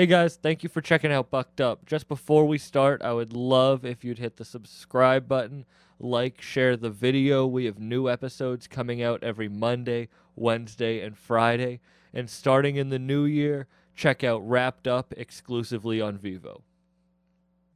Hey guys, thank you for checking out Bucked Up. Just before we start, I would love if you'd hit the subscribe button, like, share the video. We have new episodes coming out every Monday, Wednesday, and Friday. And starting in the new year, check out Wrapped Up exclusively on Vivo.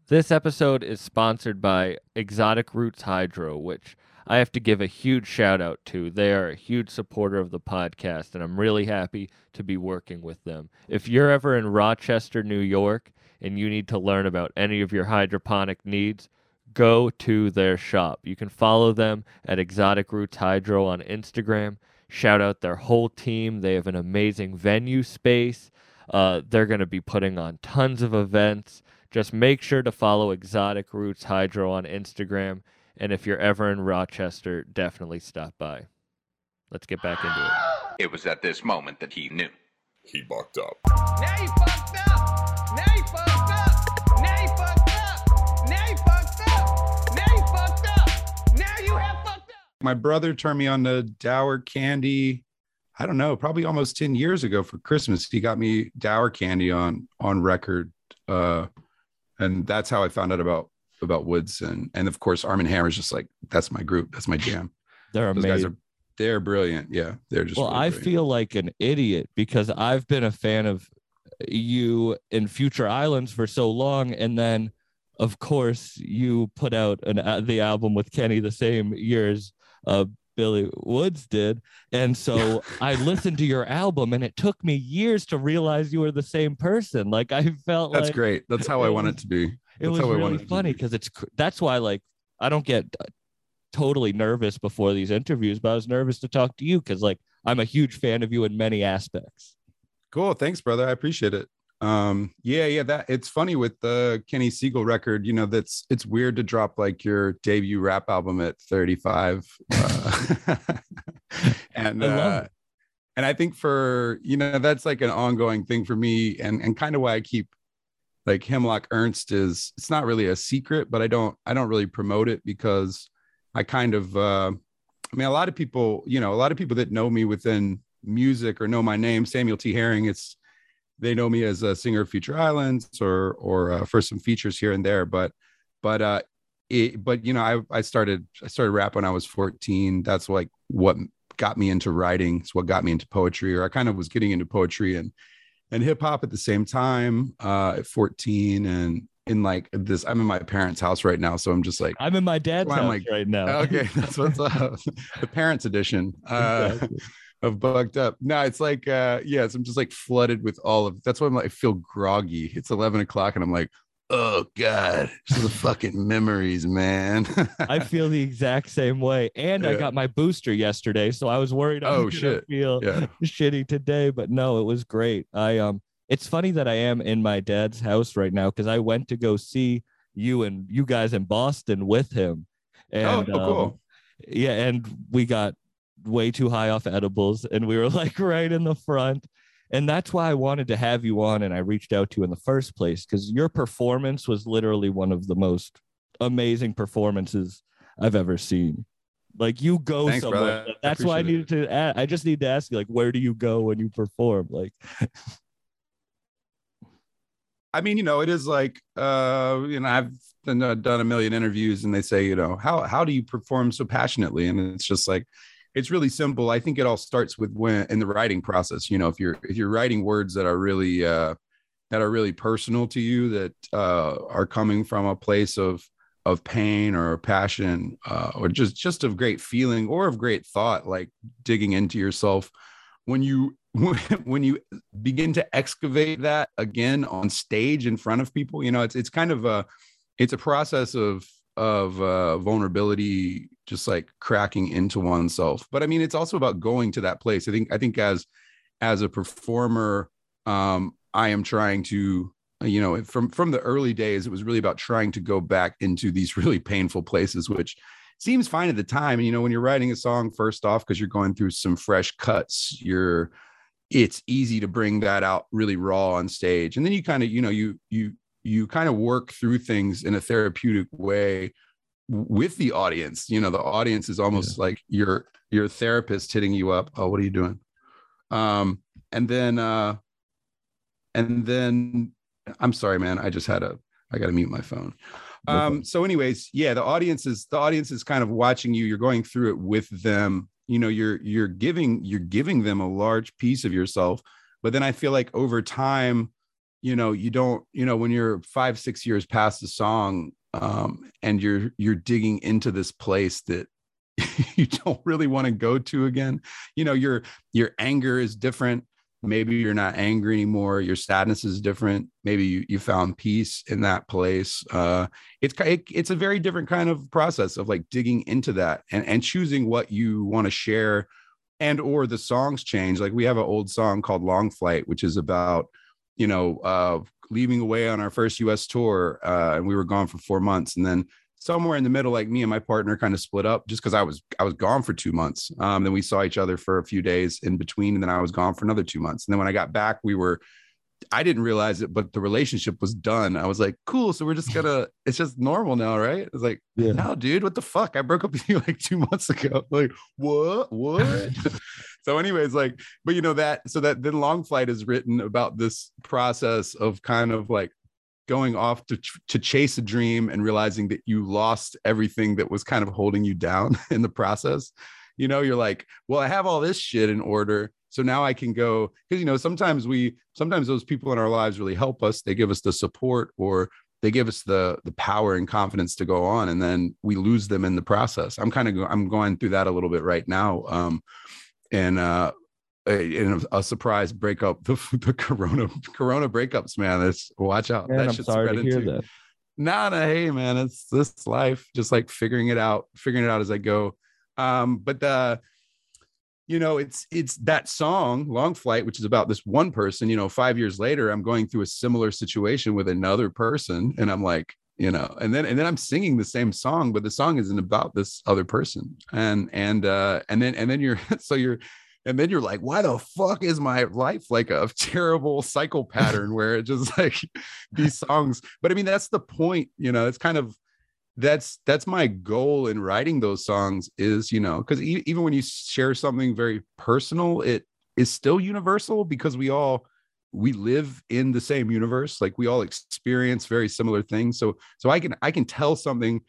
This episode is sponsored by Exotic Roots Hydro, which I have to give a huge shout out to. They are a huge supporter of the podcast, and I'm really happy to be working with them. If you're ever in Rochester, New York, and you need to learn about any of your hydroponic needs, go to their shop. You can follow them at Exotic Roots Hydro on Instagram. Shout out their whole team. They have an amazing venue space. Uh, they're going to be putting on tons of events. Just make sure to follow Exotic Roots Hydro on Instagram. And if you're ever in Rochester, definitely stop by. Let's get back into it. It was at this moment that he knew. He bucked up. Now you fucked up. Now you fucked up. Now you fucked up. Now you fucked up. Now you fucked up. Now you have fucked up. my brother turned me on to Dour Candy. I don't know, probably almost 10 years ago for Christmas. He got me Dour Candy on on record. Uh and that's how I found out about about Woods and and of course Armand Hammer's just like that's my group, that's my jam. They're Those amazing. guys are they're brilliant. Yeah, they're just well, really I brilliant. feel like an idiot because I've been a fan of you in Future Islands for so long, and then, of course, you put out an uh, the album with Kenny the same year as uh, Billy Woods did, and so I listened to your album, and it took me years to realize you were the same person. Like I felt that's like great. That's how I want it to be. It That's was how I want really funny because it's that's why like I don't get uh, totally nervous before these interviews, but I was nervous to talk to you because like I'm a huge fan of you in many aspects. Cool. Thanks, brother. I appreciate it. Um, yeah, yeah, that it's funny with the Kenny Segal record, you know, that's it's weird to drop like your debut rap album at 35. Uh, and uh and I think for you know, that's like an ongoing thing for me, and and kind of why I keep like Hemlock Ernst is it's not really a secret, but I don't I don't really promote it because I kind of uh I mean a lot of people, you know, a lot of people that know me within music or know my name, Samuel T. Herring, it's they know me as a singer of Future Islands or or uh, for some features here and there, but but uh it, but you know I I started I started rap when I was 14. That's like what got me into writing. It's what got me into poetry, or I kind of was getting into poetry and and hip hop at the same time uh at 14 and in like this I'm in my parents' house right now, so I'm just like I'm in my dad's house like, right now. okay, that's what's up. the parents edition. Uh Exactly. of bugged up. No, it's like uh yes, I'm just like flooded with all of that's why I'm like I feel groggy. It's 11 o'clock and I'm like, oh god, the fucking memories, man. I feel the exact same way, and I got my booster yesterday, so I was worried I Oh, shit. feel yeah. shitty today, but no, it was great. I um, it's funny that I am in my dad's house right now because I went to go see you and you guys in Boston with him, and oh, cool. um, yeah, and we got way too high off edibles, and we were like right in the front. And that's why I wanted to have you on, and I reached out to you in the first place because your performance was literally one of the most amazing performances I've ever seen. Like you go Thanks, somewhere. brother. That's why I needed to. Add, I just need to ask you, like, where do you go when you perform? Like, I mean, you know, it is like uh, you know, I've done, uh, done a million interviews and they say, you know, how how do you perform so passionately? And it's just like it's really simple. I think it all starts with when in the writing process, you know, if you're if you're writing words that are really uh that are really personal to you, that uh are coming from a place of of pain or passion, uh, or just just of great feeling or of great thought, like digging into yourself when you when you begin to excavate that again on stage in front of people you know it's it's kind of a it's a process of of uh vulnerability just like cracking into oneself. But i mean it's also about going to that place. I think i think as as a performer um i am trying to you know from from the early days it was really about trying to go back into these really painful places which seems fine at the time. And you know when you're writing a song first off because you're going through some fresh cuts you're it's easy to bring that out really raw on stage. And then you kind of you know you you you kind of work through things in a therapeutic way with the audience you know the audience is almost like your your therapist hitting you up oh what are you doing um and then uh and then I'm sorry, man. I just had a I got to mute my phone. Um, so, anyways, yeah, the audience is the audience is kind of watching you. You're going through it with them. You know, you're you're giving you're giving them a large piece of yourself. But then I feel like over time, you know, you don't, you know, when you're five, six years past the song, um, and you're you're digging into this place that you don't really want to go to again. You know, your your anger is different. Maybe you're not angry anymore. Your sadness is different. Maybe you, you found peace in that place. Uh it's it, it's a very different kind of process of like digging into that and and choosing what you want to share and or the songs change. Like we have an old song called long flight which is about you know uh leaving away on our first us tour uh and we were gone for four months. And then somewhere in the middle like me and my partner kind of split up just because i was i was gone for two months. Um then we saw each other for a few days in between and then i was gone for another two months. And then when i got back we were i didn't realize it but the relationship was done. I was like cool so we're just gonna it's just normal now right? It's like Yeah. no dude what the fuck? I broke up with you like two months ago. Like what? What so anyways like but you know that so that then long flight is written about this process of kind of like going off to to chase a dream and realizing that you lost everything that was kind of holding you down in the process. You know you're like well i have all this shit in order so now i can go because you know sometimes we sometimes those people in our lives really help us. They give us the support or they give us the the power and confidence to go on and then we lose them in the process. I'm kind of i'm going through that a little bit right now um and uh a- in a, a surprise breakup the, the corona corona breakups man it's watch out Man, that I'm shit's sorry to spreading hear too. that. Nah, hey man, it's this life, just like figuring it out, figuring it out as I go. Um, but the you know, it's it's that song, Long Flight, which is about this one person, you know, five years later, I'm going through a similar situation with another person, and I'm like, you know, and then and then I'm singing the same song, but the song isn't about this other person. And and uh and then and then you're so you're and then you're like, why the fuck is my life like a terrible cycle pattern where it just like these songs? But I mean, that's the point, you know, it's kind of that's that's my goal in writing those songs is, you know, because e- even when you share something very personal, it is still universal because we all we live in the same universe like we all experience very similar things. So so i can i can tell something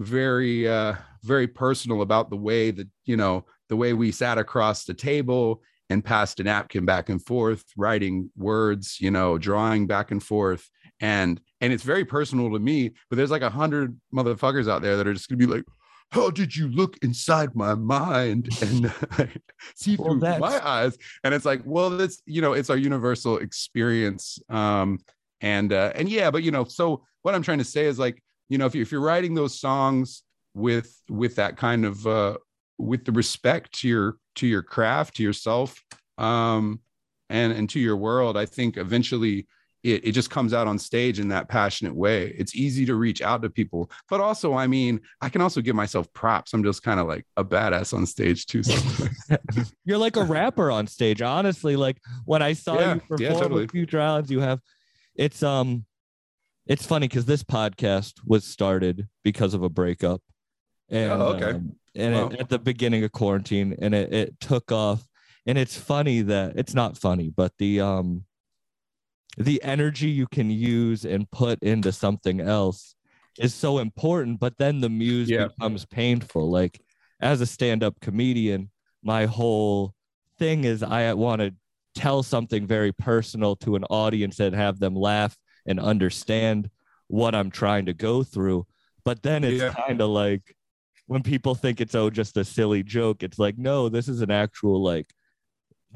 very uh very personal about the way that you know the way we sat across the table and passed a napkin back and forth writing words you know drawing back and forth. And and it's very personal to me but there's like a hundred motherfuckers out there that are just gonna be like how did you look inside my mind? And see Well, through that's- my eyes. And it's like well that's you know it's our universal experience. Um and uh and yeah but you know so what i'm trying to say is like you know if, you, if you're writing those songs with with that kind of uh with the respect to your to your craft to yourself um and and to your world i think eventually it, it just comes out on stage in that passionate way it's easy to reach out to people but also i mean i can also give myself props i'm just kind of like a badass on stage too. You're like a rapper on stage. Honestly, like when I saw Yeah, you perform yeah, totally. a few rounds, you have it's um it's funny because this podcast was started because of a breakup. And Oh, okay. um, and Wow. it, at the beginning of quarantine and it, it took off. And it's funny that it's not funny, but the um the energy you can use and put into something else is so important, but then the muse Yeah. becomes painful. Like as a stand-up comedian, my whole thing is I want to tell something very personal to an audience and have them laugh and understand what I'm trying to go through. But then it's Yeah. kind of like when people think it's oh just a silly joke, it's like no, this is an actual like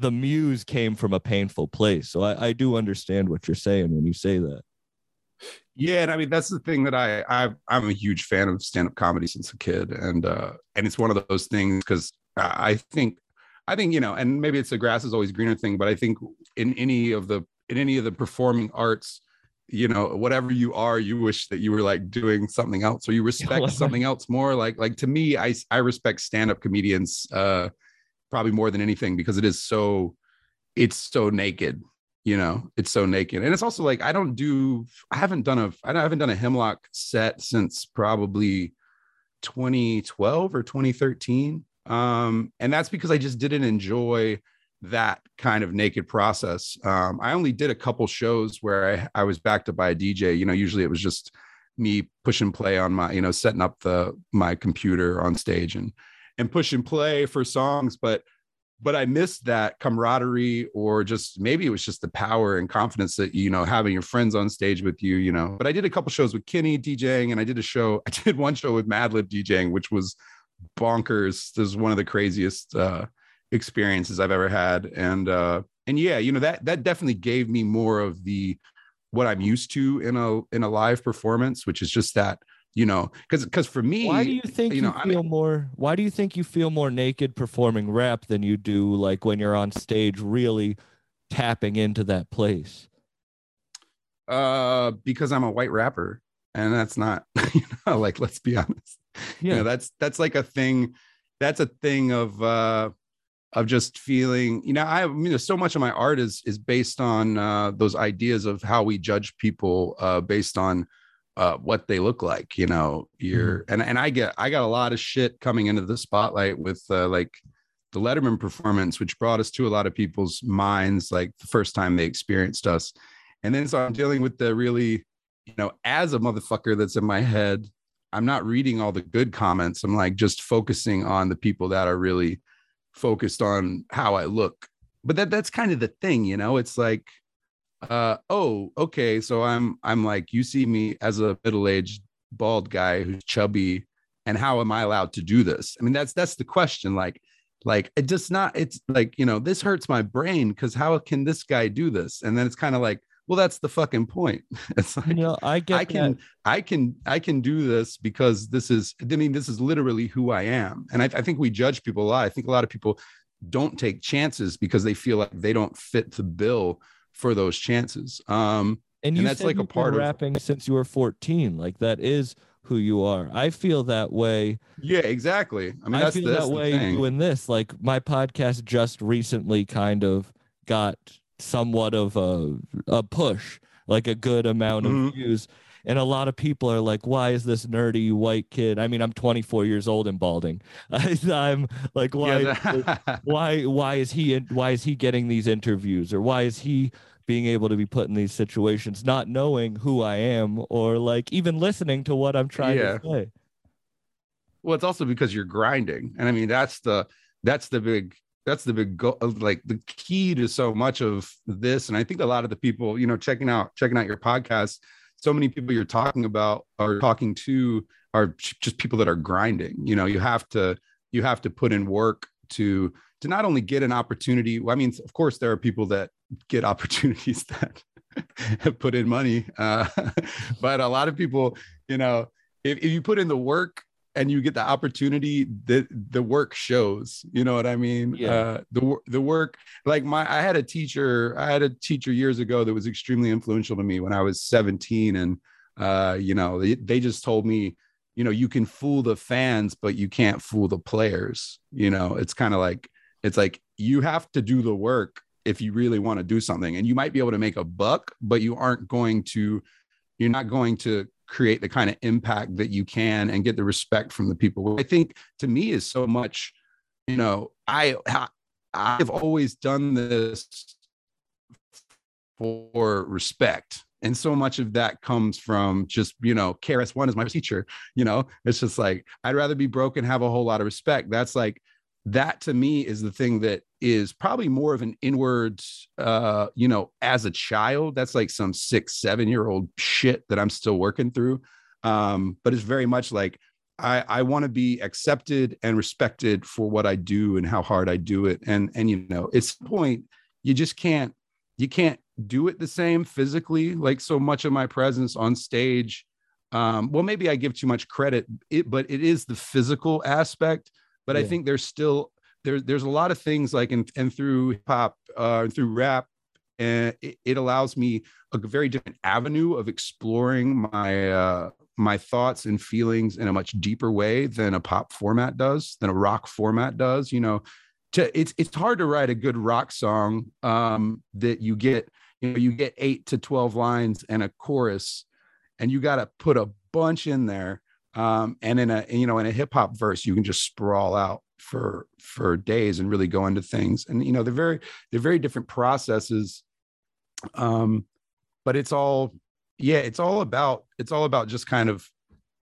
the muse came from a painful place. So I, I do understand what you're saying when you say that. Yeah, and I mean that's the thing that I, I I'm a huge fan of stand-up comedy since a kid, and uh, and it's one of those things because I think I think you know, and maybe it's the grass is always greener thing, but I think in any of the in any of the performing arts, you know, whatever you are, you wish that you were like doing something else, or you respect something else more. Like like to me, I I respect stand-up comedians uh, probably more than anything because it is so it's so naked you know it's so naked and it's also like i don't do i haven't done a i haven't done a hemlock set since probably 2012 or 2013 um and that's because i just didn't enjoy that kind of naked process. Um, I only did a couple shows where I, I was backed up by a DJ. You know, usually it was just me pushing play on my, you know, setting up the my computer on stage and and push and play for songs. But but I missed that camaraderie, or just maybe it was just the power and confidence that you know having your friends on stage with you. You know, but I did a couple shows with Kenny DJing, and I did a show. I did one show with Madlib DJing, which was bonkers. This is one of the craziest. uh experiences I've ever had. And uh and yeah, you know that that definitely gave me more of the what I'm used to in a in a live performance, which is just that, you know, because because for me, Why do you think you, you know, I feel more? Why do you think you feel more naked performing rap than you do like when you're on stage, really tapping into that place? uh because I'm a white rapper and that's not you know like let's be honest. You know, that's that's like a thing that's a thing of uh of just feeling you know i, I mean there's so much of my art is is based on uh those ideas of how we judge people uh based on uh what they look like you know you're and and i get i got a lot of shit coming into the spotlight with uh like the letterman performance which brought us to a lot of people's minds like the first time they experienced us and then so i'm dealing with the really you know as a motherfucker that's in my head i'm not reading all the good comments i'm like just focusing on the people that are really focused on how I look. But that that's kind of the thing, you know. It's like, uh, oh, okay, so I'm I'm like you see me as a middle-aged bald guy who's chubby, and how am I allowed to do this? I mean, that's that's the question. Like, like it just not. It's like you know, this hurts my brain because how can this guy do this? And then it's kind of like, well, that's the fucking point. It's like you know, I get I can I can I can do this because this is I mean this is literally who I am. And I, I think we judge people a lot. I think a lot of people don't take chances because they feel like they don't fit the bill for those chances. Um and and that's like a part of- rapping since you were 14. Like that is who you are. I feel that way. yeah, exactly. I mean I that's, feel that way thing. doing this. Like my podcast just recently kind of got somewhat of a a push, like a good amount of Mhm. views. And a lot of people are like, "Why is this nerdy white kid?" I mean, I'm 24 years old and balding. I, I'm like, "Why? Yeah, that- why? Why is he? Why is he getting these interviews? Or why is he being able to be put in these situations, not knowing who I am, or like even listening to what I'm trying Yeah. to say?" well it's also because you're grinding and i mean that's the that's the big that's the big go uh, like the key to so much of this and i think a lot of the people you know checking out checking out your podcast so many people you're talking about are talking to are just people that are grinding you know you have to you have to put in work to to not only get an opportunity i mean of course there are people that get opportunities that have put in money uh, but a lot of people you know if, if you put in the work and you get the opportunity the the work shows you know what i mean Yeah. uh the the work like my i had a teacher i had a teacher years ago that was extremely influential to me when i was 17 and uh you know they, they just told me you know you can fool the fans but you can't fool the players you know it's kind of like it's like you have to do the work if you really want to do something. And you might be able to make a buck but you aren't going to you're not going to create the kind of impact that you can and get the respect from the people. I think to me is so much you know i i've always done this for respect. And so much of that comes from just you know KRS-One is my teacher you know? It's just like i'd rather be broke and have a whole lot of respect. That's like that to me is the thing that is probably more of an inward uh you know as a child that's like some six seven year old shit that i'm still working through. Um but it's very much like i i want to be accepted and respected for what i do and how hard i do it. And and you know it's point you just can't you can't do it the same physically like so much of my presence on stage. Um well maybe i give too much credit it, but it is the physical aspect but i think there's still there, there's a lot of things like and, and through hip hop uh through rap and it, it allows me a very different avenue of exploring my uh my thoughts and feelings in a much deeper way than a pop format does than a rock format does you know? To it's it's hard to write a good rock song um that you get you know you get 8 to 12 lines and a chorus and you got to put a bunch in there um and in a you know in a hip hop verse you can just sprawl out for for days and really go into things. And you know they're very they're very different processes. Um but it's all yeah it's all about it's all about just kind of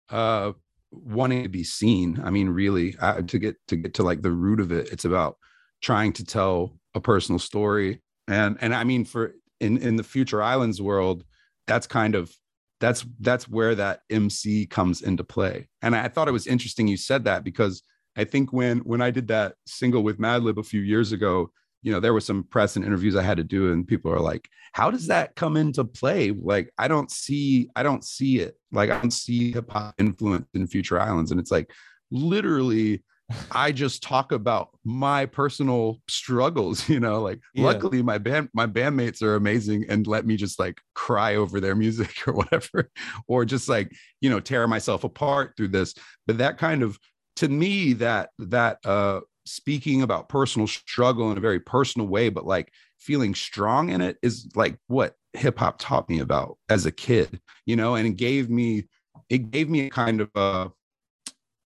uh wanting to be seen. I mean really uh, to get to get to like the root of it it's about trying to tell a personal story. And and i mean for in in the future islands world that's kind of that's that's where that mc comes into play. And i thought it was interesting you said that because i think when when i did that single with madlib a few years ago you know there were some press and interviews i had to do and people are like how does that come into play? Like i don't see i don't see it. Like i don't see hip hop influence in future islands. And it's like literally I just talk about my personal struggles, you know, like Yeah. luckily my band my bandmates are amazing and let me just like cry over their music or whatever or just like, you know, tear myself apart through this. But that kind of to me that that uh speaking about personal struggle in a very personal way but like feeling strong in it is like what hip hop taught me about as a kid, you know, and it gave me it gave me a kind of uh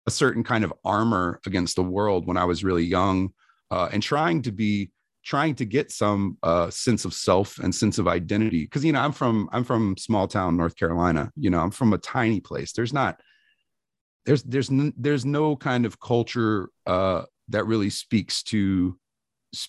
a certain kind of armor against the world when I was really young, uh, and trying to be trying to get some uh, sense of self and sense of identity. Because you know, I'm from I'm from small town North Carolina. You know, I'm from a tiny place. There's not there's there's n- there's no kind of culture uh, that really speaks to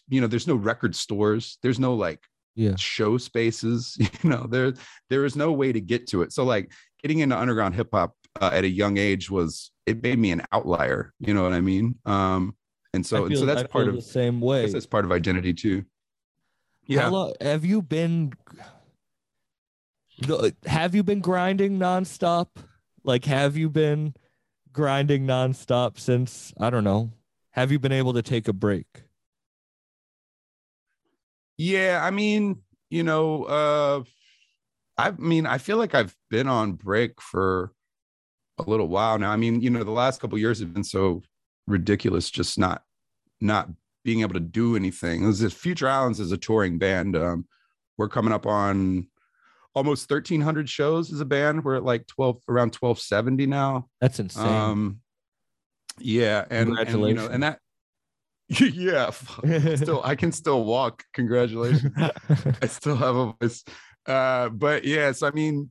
you know. There's no record stores. There's no like Yeah. show spaces. You know, there there is no way to get to it. So like getting into underground hip hop uh, at a young age was it made me an outlier. You know what I mean? Um, and so I and so that's I part of the same way. that's part of identity too. Yeah. have you been? Have you been grinding nonstop? Like, have you been grinding nonstop since I don't know? Have you been able to take a break? Yeah, I mean, you know, uh I mean, I feel like I've been on break for a little while now. I mean, you know, the last couple years have been so ridiculous just not not being able to do anything. This is Future Islands is a touring band. Um we're coming up on almost 1300 shows as a band. We're at like 12 around 1270 now. That's insane. Um yeah, and and, you know, Congratulations. and that yeah, still I can still walk. Congratulations. I still have a voice. Uh, but yes, I mean,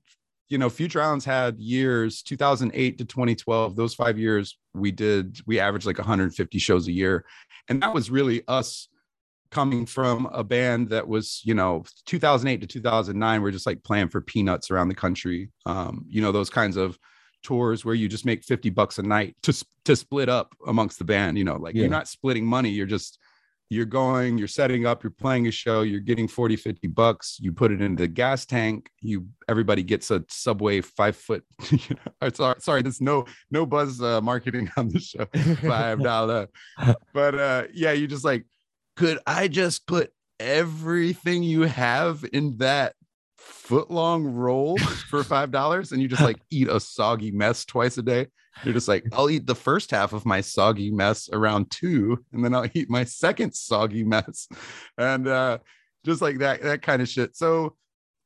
you know, Future Islands had years 2008 to 2012. Those five years, we did, we averaged like 150 shows a year. And that was really us coming from a band that was, you know, 2008 to 2009, we're just like playing for peanuts around the country. Um, you know, those kinds of tours where you just make 50 bucks a night to, to split up amongst the band, you know, like Yeah. you're not splitting money, you're just, you're going, you're setting up, you're playing a show, you're getting 40, 50 bucks, you put it into the gas tank, you everybody gets a subway five foot, you know, sorry, sorry, there's no no buzz uh, marketing on the show. Five dollar. But uh yeah, you just like, could I just put everything you have in that foot long roll for five dollars and you just like eat a soggy mess twice a day? You're just like, I'll eat the first half of my soggy mess around two, and then I'll eat my second soggy mess, and uh, just like that, that kind of shit. So,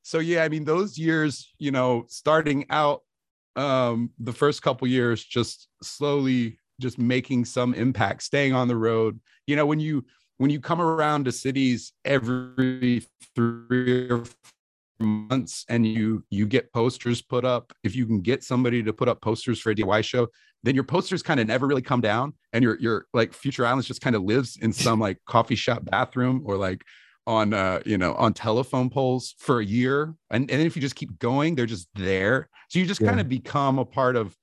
so yeah, I mean, those years, you know, starting out, um, the first couple years, just slowly, just making some impact, staying on the road. You know, when you when you come around to cities every three or months and you you get posters put up. If you can get somebody to put up posters for a DIY show then your posters kind of never really come down and your your like future islands just kind of lives in some like coffee shop bathroom or like on uh you know on telephone poles for a year. And, and if you just keep going they're just there. So you just Yeah. kind of become a part of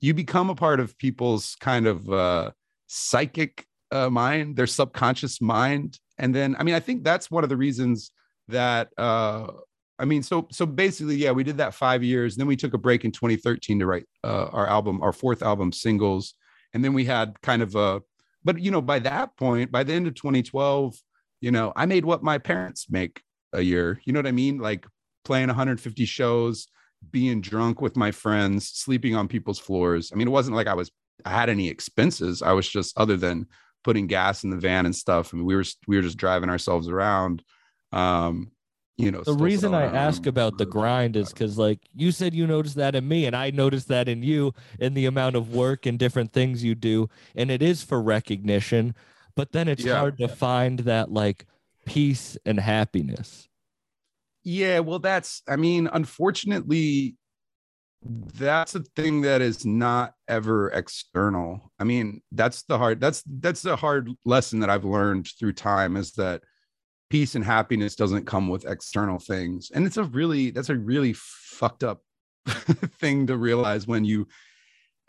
you become a part of people's kind of uh psychic uh, mind their subconscious mind. And then i mean i think that's one of the reasons that uh I mean, so so basically, yeah, we did that five years. Then we took a break in 2013 to write uh, our album, our fourth album, singles, and then we had kind of a. But you know, by that point, by the end of 2012, you know, I made what my parents make a year. You know what I mean? Like playing 150 shows, being drunk with my friends, sleeping on people's floors. I mean, it wasn't like I was I had any expenses. I was just other than putting gas in the van and stuff. I mean, we were we were just driving ourselves around. Um, you know. the reason I ask about the grind is because, like, you said you noticed that in me, and I noticed that in you, in the amount of work and different things you do, and it is for recognition. But then it's Yeah. hard to find that like peace and happiness. Yeah, well, that's, I mean, unfortunately, that's a thing that is not ever external. I mean, that's the hard, that's, that's the hard lesson that I've learned through time is that peace and happiness doesn't come with external things. And it's a really, that's a really fucked up thing to realize when you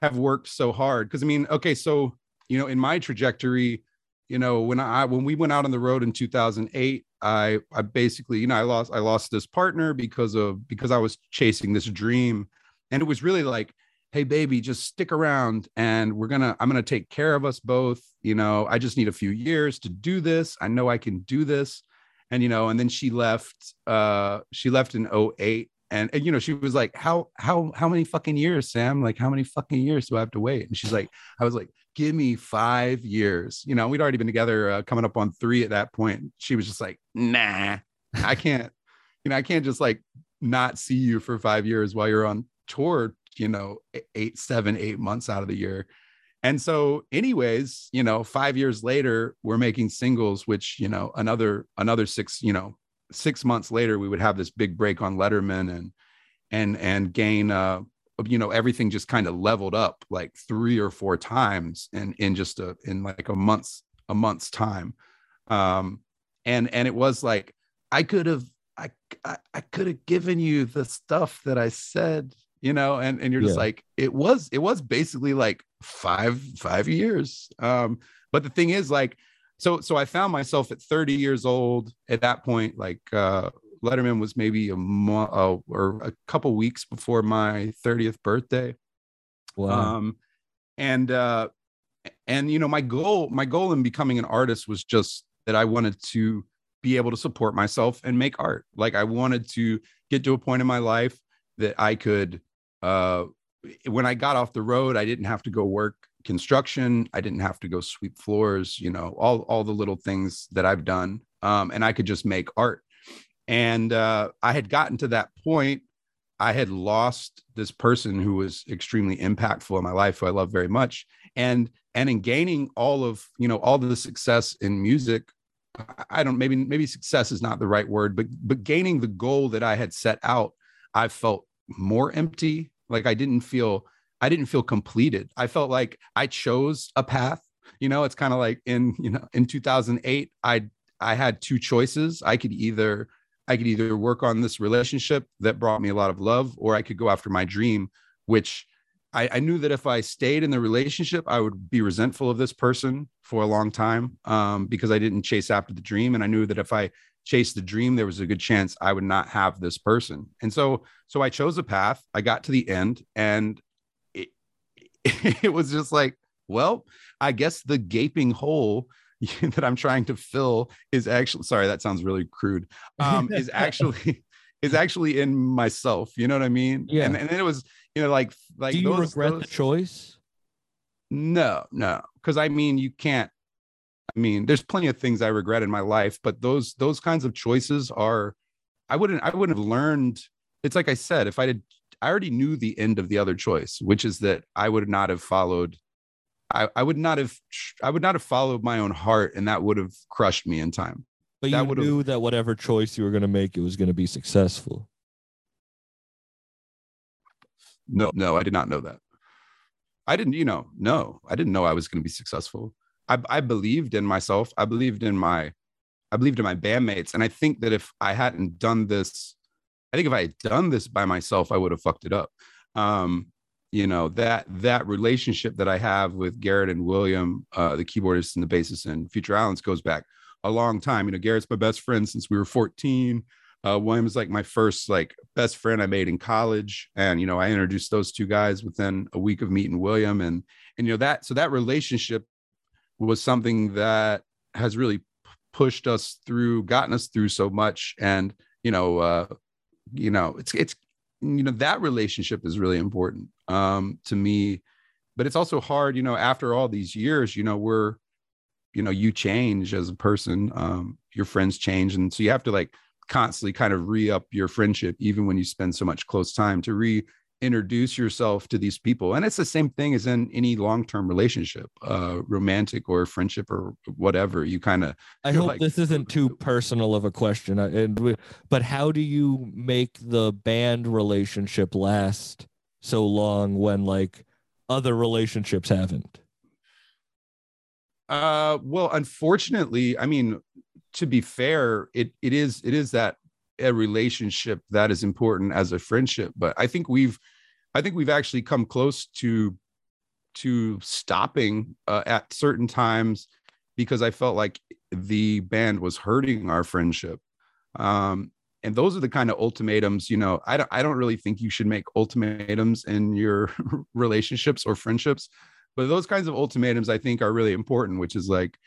have worked so hard. Cause I mean, okay, so, you know, in my trajectory, you know, when I, when we went out on the road in 2008, I I basically, you know, I lost I lost this partner because of because I was chasing this dream. And it was really like, hey baby, just stick around and we're gonna, I'm gonna take care of us both. You know, I just need a few years to do this. I know I can do this. And you know, and then she left, uh, she left in 08. And, and you know, she was like, How how how many fucking years, Sam? Like, how many fucking years do I have to wait? And she's like, I was like, give me five years. You know, we'd already been together uh, coming up on three at that point. She was just like, nah, I can't, you know, I can't just like not see you for five years while you're on tour, you know, eight, seven, eight months out of the year. And so, anyways, you know, five years later, we're making singles, which, you know, another, another six, you know, six months later, we would have this big break on Letterman and, and, and gain, uh, you know everything just kind of leveled up like three or four times in in just a in like a month's a month's time. Um and and it was like i could have i i, I could have given you the stuff that i said you know and and you're just Yeah. like it was it was basically like five five years um but the thing is like so so i found myself at 30 years old at that point like uh Letterman was maybe a month uh, or a couple weeks before my 30th birthday. Wow. Um, and uh, and you know, my goal, my goal in becoming an artist was just that I wanted to be able to support myself and make art. Like I wanted to get to a point in my life that I could uh when I got off the road, I didn't have to go work construction. I didn't have to go sweep floors, you know, all all the little things that I've done. Um, and I could just make art. And uh, I had gotten to that point. I had lost this person who was extremely impactful in my life, who I love very much. And and in gaining all of you know all the success in music, I- I don't maybe maybe success is not the right word, but but gaining the goal that I had set out, I felt more empty. Like I didn't feel I didn't feel completed. I felt like I chose a path. You know, it's kind of like in you know in 2008, I I had two choices. I could either I could either work on this relationship that brought me a lot of love, or I could go after my dream, which I, I knew that if I stayed in the relationship, I would be resentful of this person for a long time um, because I didn't chase after the dream. And I knew that if I chased the dream, there was a good chance I would not have this person. And so, so I chose a path. I got to the end, and it, it was just like, well, I guess the gaping hole that I'm trying to fill is actually sorry, that sounds really crude. Um, is actually is actually in myself. You know what I mean? Yeah. And, and then it was, you know, like like Do you those- regret the choice? No, no, because I mean, you can't. I mean, there's plenty of things I regret in my life, but those those kinds of choices are, I wouldn't I wouldn't have learned. It's like I said, if I did, I already knew the end of the other choice, which is that I would not have followed. I, I would not have I would not have followed my own heart, and that would have crushed me in time. But That you knew that whatever choice you were going to make, it was going to be successful. No, no, I did not know that. I didn't, you know, no, I didn't know I was going to be successful. I, I believed in myself. I believed in my, I believed in my bandmates. And I think that if I hadn't done this, I think if I had done this by myself, I would have fucked it up. Um, you know, that, that relationship that I have with Garrett and William, uh, the keyboardist and the bassist and Future Islands goes back a long time. You know, Garrett's my best friend since we were 14 uh, William's like my first like best friend I made in college, and you know I introduced those two guys within a week of meeting William, and and you know that so that relationship was something that has really pushed us through, gotten us through so much, and you know, uh, you know, it's it's you know that relationship is really important um, to me, but it's also hard, you know, after all these years, you know, we're you know you change as a person um your friends change. And so you have to like constantly kind of re-up your friendship even when you spend so much close time to re introduce yourself to these people and it's the same thing as in any long-term relationship uh romantic or friendship or whatever you kind of I hope like- this isn't too personal of a question. I- And we, but how do you make the band relationship last so long when like other relationships haven't? Uh, well, unfortunately, I mean, to be fair, it it is it is that a relationship that is important as a friendship. But I think we've, I think we've actually come close to to stopping uh, at certain times because I felt like the band was hurting our friendship. Um, and those are the kind of ultimatums, you know. I don't I don't really think you should make ultimatums in your relationships or friendships but those kinds of ultimatums i think are really important which is like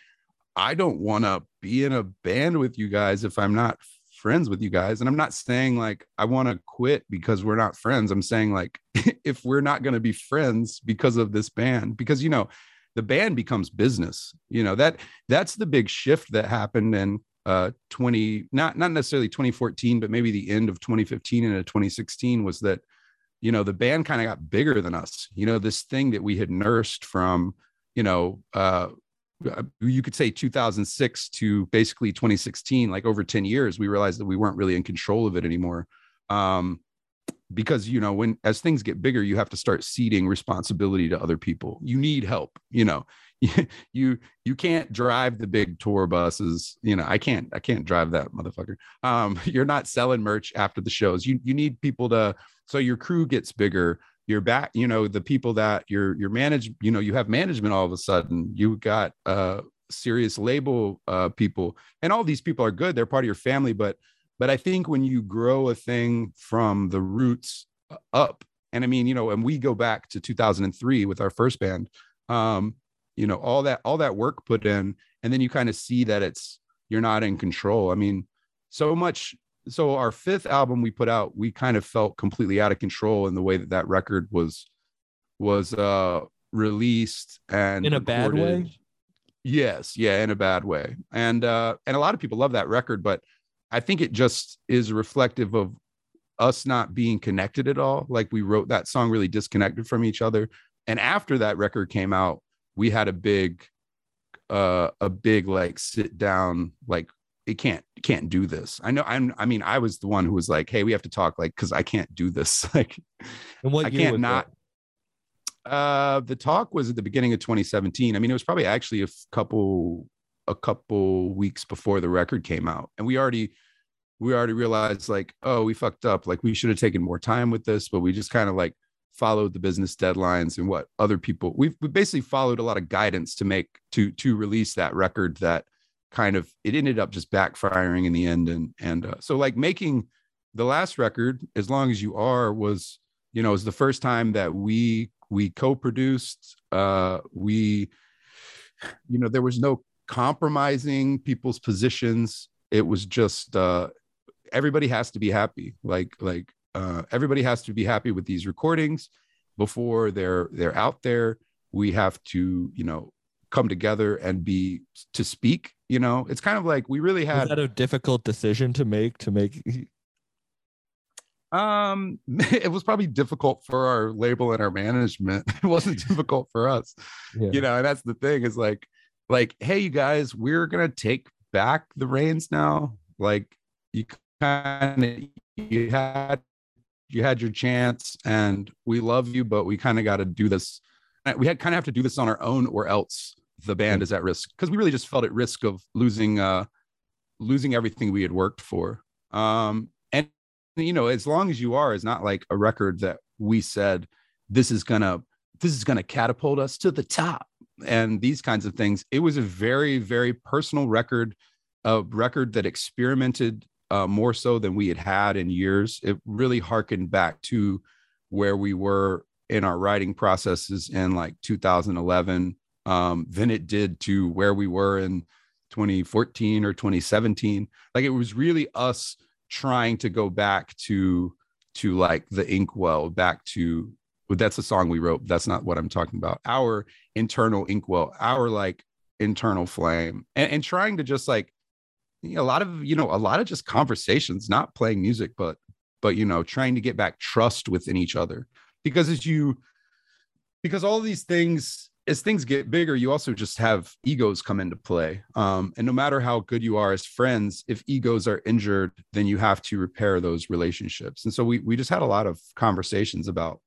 i don't want to be in a band with you guys if i'm not friends with you guys. And i'm not saying like i want to quit because we're not friends. I'm saying like if we're not going to be friends because of this band because you know the band becomes business you know that that's the big shift that happened in uh 20 not not necessarily 2014 but maybe the end of 2015 into 2016 was that you know the band kind of got bigger than us. You know this thing that we had nursed from you know uh you could say 2006 to basically 2016 like over 10 years we realized that we weren't really in control of it anymore. Um because you know when as things get bigger you have to start ceding responsibility to other people. You need help you know. You you can't drive the big tour buses you know i can't i can't drive that motherfucker. Um you're not selling merch after the shows. You you need people to so your crew gets bigger you're back you know the people that you're you're manage you know you have management all of a sudden you got uh serious label uh people and all these people are good they're part of your family but but i think when you grow a thing from the roots up and i mean you know and we go back to 2003 with our first band um you know all that all that work put in and then you kind of see that it's you're not in control. I mean so much so our fifth album we put out we kind of felt completely out of control in the way that that record was was uh released and In a bad way? yes yeah in a bad way. And uh and a lot of people love that record but i think it just is reflective of us not being connected at all. Like we wrote that song really disconnected from each other. And after that record came out we had a big uh a big like sit down like it can't it can't do this. I know i'm i mean i was the one who was like hey we have to talk like because i can't do this. Like And what I can't not- uh the talk was at the beginning of 2017 i mean it was probably actually a couple a couple weeks before the record came out. And we already we already realized like oh we fucked up. Like we should have taken more time with this but we just kind of like followed the business deadlines and what other people we've we basically followed a lot of guidance to make to to release that record that kind of it ended up just backfiring in the end. And and uh, so like making the last record as long as you are was you know it was the first time that we we co-produced uh we you know there was no compromising people's positions. It was just uh everybody has to be happy. Like like uh everybody has to be happy with these recordings before they're they're out there. We have to you know come together and be to speak you know it's kind of like we really Was had that a difficult decision to make to make Um, it was probably difficult for our label and our management. It wasn't difficult for us, Yeah. you know. And that's the thing is like, like, hey, you guys, we're gonna take back the reins now. Like, you kind of you had you had your chance, and we love you, but we kind of got to do this. We had kind of have to do this on our own, or else the band is at risk because we really just felt at risk of losing uh losing everything we had worked for. Um, and you know, as long as you are, is not like a record that we said this is gonna this is gonna catapult us to the top and these kinds of things. It was a very very personal record, a record that experimented uh, more so than we had had in years. It really harkened back to where we were in our writing processes in like 2011 um, than it did to where we were in 2014 or 2017. Like it was really us trying to go back to to like the inkwell back to but that's a song we wrote that's not what i'm talking about our internal inkwell our like internal flame and, and trying to just like a lot of you know a lot of just conversations not playing music but but you know trying to get back trust within each other because as you because all these things as things get bigger you also just have egos come into play. Um, and no matter how good you are as friends if egos are injured then you have to repair those relationships. And so we we just had a lot of conversations about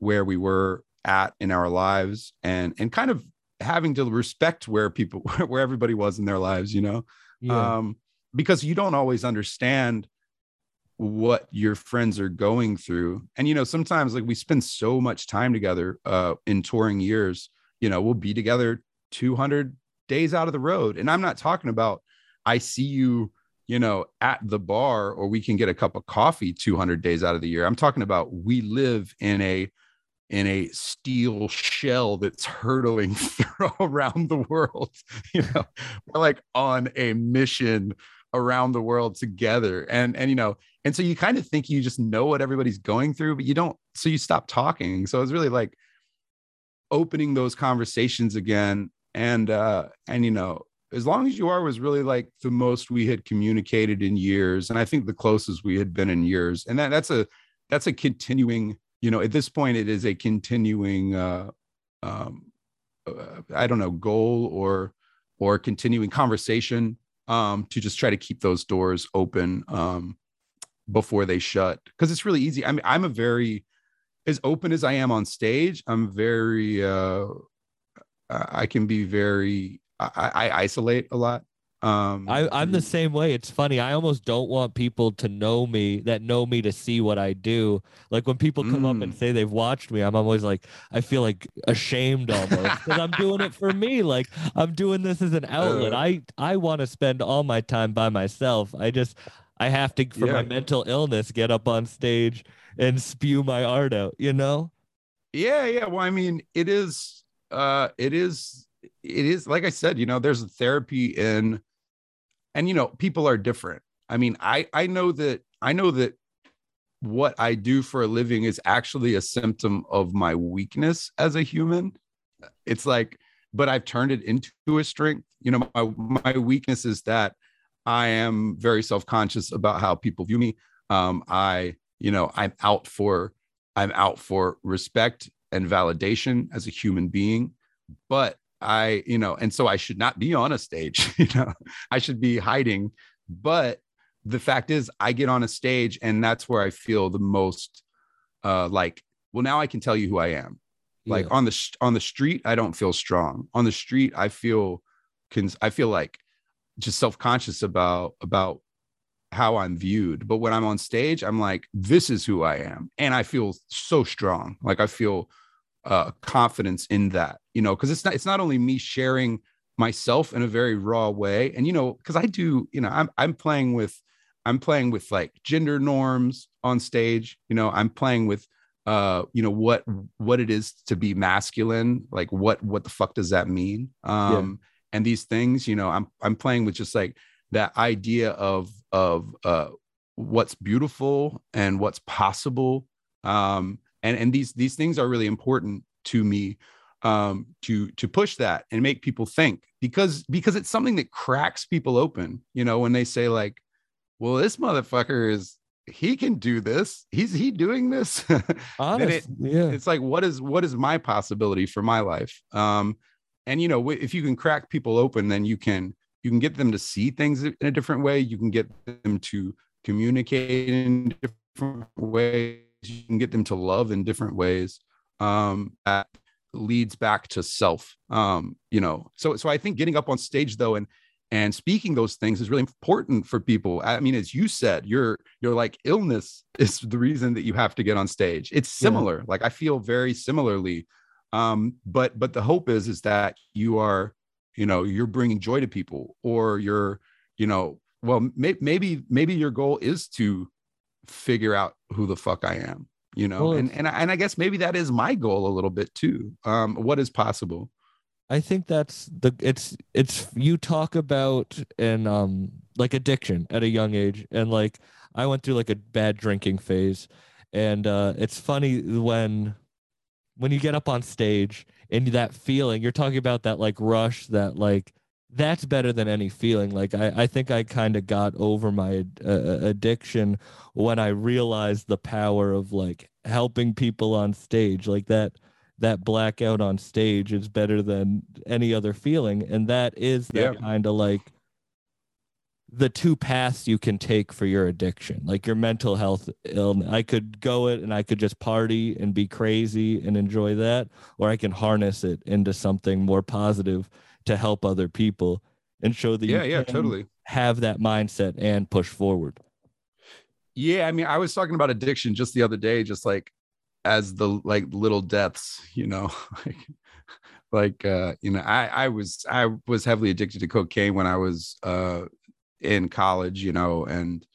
where we were at in our lives and and kind of having to respect where people where everybody was in their lives you know? Yeah. um, because you don't always understand what your friends are going through. And you know sometimes like we spend so much time together uh in touring years you know we'll be together 200 days out of the road. And i'm not talking about i see you you know at the bar or we can get a cup of coffee 200 days out of the year. I'm talking about we live in a in a steel shell that's hurtling around the world you know? We're like on a mission around the world together. And and you know and so you kind of think you just know what everybody's going through but you don't so you stop talking. So it's really like opening those conversations again. And uh and you know as long as you are was really like the most we had communicated in years. And i think the closest we had been in years. And that that's a that's a continuing you know at this point it is a continuing uh um uh, i don't know goal or or continuing conversation um to just try to keep those doors open um before they shut. Because it's really easy. I mean i'm a very as open as i am on stage i'm very uh i can be very i, I isolate a lot um I, I'm the same way. It's funny. I almost don't want people to know me that know me to see what I do. Like when people come up and Mm. say they've watched me, I'm always like, I feel like ashamed almost because I'm doing it for me. Like I'm doing this as an outlet. Uh. I I want to spend all my time by myself. I just I have to for my mental illness get up on stage and spew my art out. You know? yeah yeah well i mean it is uh it is it is like i said you know there's a therapy in and you know people are different. I mean i i know that i know that what i do for a living is actually a symptom of my weakness as a human. It's like but i've turned it into a strength. You know my my weakness is that i am very self-conscious about how people view me. Um i you know i'm out for i'm out for respect and validation as a human being. But i you know and so i should not be on a stage you know i should be hiding but the fact is i get on a stage and that's where i feel the most uh like well now i can tell you who i am. Like Yeah. on the on the street i don't feel strong. On the street i feel cons- i feel like just self-conscious about about how i'm viewed. But when i'm on stage i'm like this is who i am. And i feel so strong. Like i feel uh confidence in that you know because it's not it's not only me sharing myself in a very raw way. And you know because i do you know i'm i'm playing with i'm playing with like gender norms on stage. You know i'm playing with uh you know what what it is to be masculine like what what the fuck does that mean? Um and these things you know i'm i'm playing with just like that idea of of uh what's beautiful and what's possible. Um and and these these things are really important to me um to to push that and make people think because because it's something that cracks people open you know when they say like well this motherfucker is he can do this. He's he doing this. Honest, yeah. it's like what is what is my possibility for my life? Um and you know if you can crack people open then you can you can get them to see things in a different way. You can get them to communicate in different ways. You can get them to love in different ways. Um that leads back to self um you know? So so i think getting up on stage though and and speaking those things is really important for people. I mean as you said your your like illness is the reason that you have to get on stage. It's Yeah. similar. Like i feel very similarly. Um but but the hope is is that you are you know you're bringing joy to people or you're you know well may, maybe maybe your goal is to figure out who the fuck i am you know Well, and and I, and I guess maybe that is my goal a little bit too. Um what is possible? I think that's the it's it's you talk about and um like addiction at a young age. And like I went through like a bad drinking phase. And uh it's funny when when you get up on stage and that feeling you're talking about that like rush that like that's better than any feeling. Like I, I think I kind of got over my uh, addiction when I realized the power of like helping people on stage. Like that, that blackout on stage is better than any other feeling, and that is that Yeah. kind of like the two paths you can take for your addiction like your mental health illness i could go it and i could just party and be crazy and enjoy that or i can harness it into something more positive to help other people and show that Yeah, you yeah, can totally. have that mindset and push forward Yeah, I mean, I was talking about addiction just the other day, just like as the like little deaths, you know, like like uh, you know, I I was I was heavily addicted to cocaine when I was uh in college, you know, and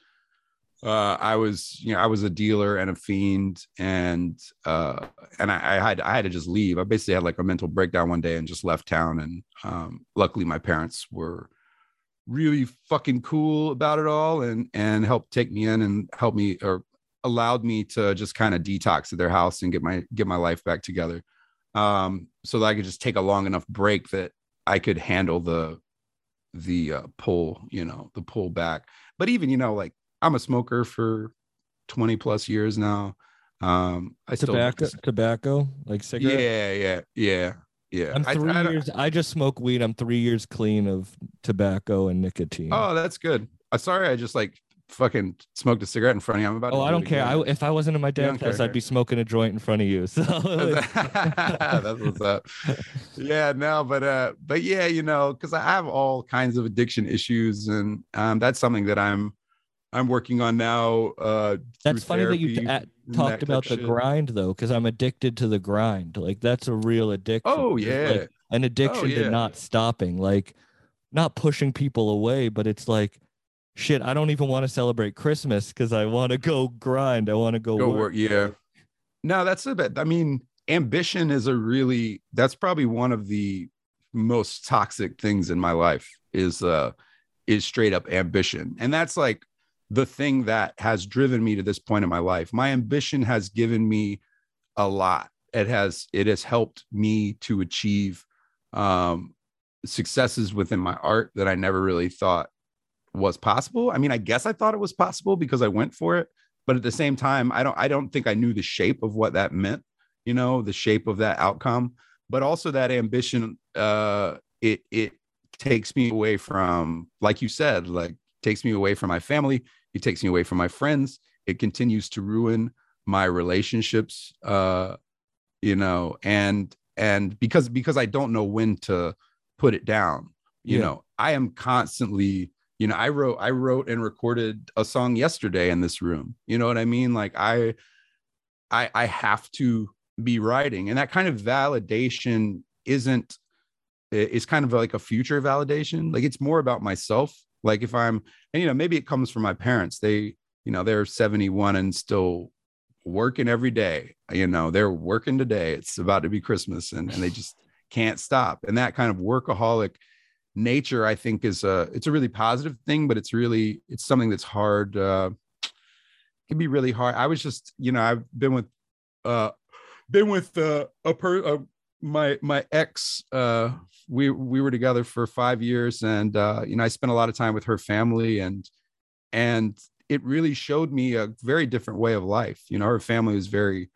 uh I was, you know, I was a dealer and a fiend and uh and I, I had I had to just leave. I basically had like a mental breakdown one day and just left town. And um luckily my parents were really fucking cool about it all and and helped take me in and help me or allowed me to just kind of detox at their house and get my get my life back together um so that i could just take a long enough break that i could handle the the uh, pull you know the pull back but even you know like i'm a smoker for 20 plus years now um i still tobacco tobacco like cigarette yeah yeah yeah yeah i'm I- three I don't- years i just smoke weed i'm three years clean of tobacco and nicotine oh that's good I uh, sorry i just like fucking smoked a cigarette in front of you i'm about to Oh, I don't care. I, if I wasn't in my dad's house. I'd be smoking a joint in front of you. So That's what's up. Yeah, no, but uh, but yeah, you know, because I have all kinds of addiction issues, and um, that's something that I'm I'm working on now. Uh, that's funny that you at- talked that about the shit. grind though, because I'm addicted to the grind. Like that's a real addiction. Oh yeah, like an addiction yeah. to not stopping, like not pushing people away, but it's like. Shit, I don't even want to celebrate Christmas because I want to go grind. I want to go, go work. work. Yeah, no, that's a bit. I mean, ambition is a really that's probably one of the most toxic things in my life is uh is straight up ambition, and that's like the thing that has driven me to this point in my life. My ambition has given me a lot. It has it has helped me to achieve um successes within my art that I never really thought was possible. I mean, I guess I thought it was possible because I went for it, but at the same time, I don't I don't think I knew the shape of what that meant, you know, the shape of that outcome, but also that ambition uh it it takes me away from like you said, like takes me away from my family, it takes me away from my friends, it continues to ruin my relationships uh you know, and and because because I don't know when to put it down, you Yeah. know, I am constantly you know i wrote i wrote and recorded a song yesterday in this room you know what i mean? Like i i i have to be writing and that kind of validation isn't it's kind of like a future validation. Like it's more about myself like if i'm and you know maybe it comes from my parents. They you know they're 71 and still working every day. You know they're working today. It's about to be christmas and, and they just can't stop. And that kind of workaholic nature i think is a it's a really positive thing but it's really it's something that's hard uh can be really hard. I was just you know i've been with uh been with uh, a per uh, my my ex uh we we were together for five years and uh you know i spent a lot of time with her family and and it really showed me a very different way of life. You know her family was very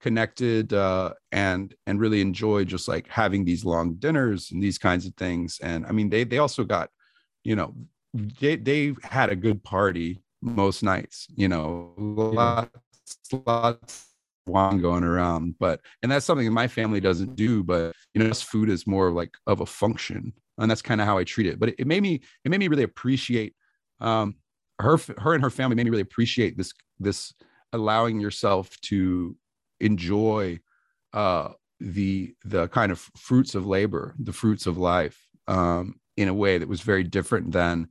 connected uh and and really enjoyed just like having these long dinners and these kinds of things. And i mean they they also got you know they they had a good party most nights you know lots lots wine going around but and that's something that my family doesn't do but you know food is more like of a function and that's kind of how i treat it but it, it made me it made me really appreciate um her her and her family made me really appreciate this this allowing yourself to enjoy uh the the kind of fruits of labor the fruits of life um in a way that was very different than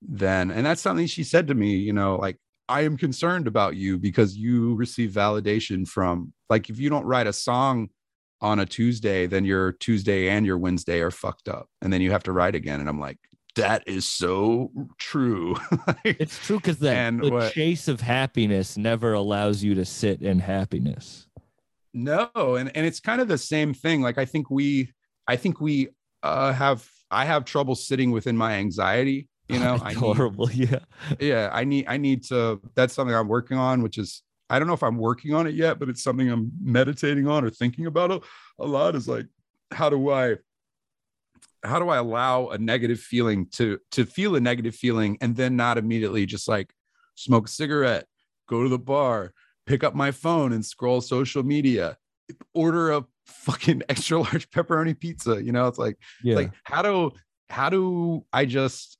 than and that's something she said to me you know like i am concerned about you because you receive validation from like if you don't write a song on a tuesday then your tuesday and your wednesday are fucked up and then you have to write again and i'm like that is so true It's true because the, And the what- chase of happiness never allows you to sit in happiness. No, and and it's kind of the same thing. Like I think we, I think we uh, have I have trouble sitting within my anxiety. You know, I need, Yeah. yeah, I need I need to. That's something I'm working on, which is I don't know if I'm working on it yet, but it's something I'm meditating on or thinking about a, a lot. Is like, how do I how do I allow a negative feeling to to feel a negative feeling and then not immediately just like smoke a cigarette, go to the bar, pick up my phone and scroll social media, order a fucking extra large pepperoni pizza. You know, it's like Yeah. like how do how do I just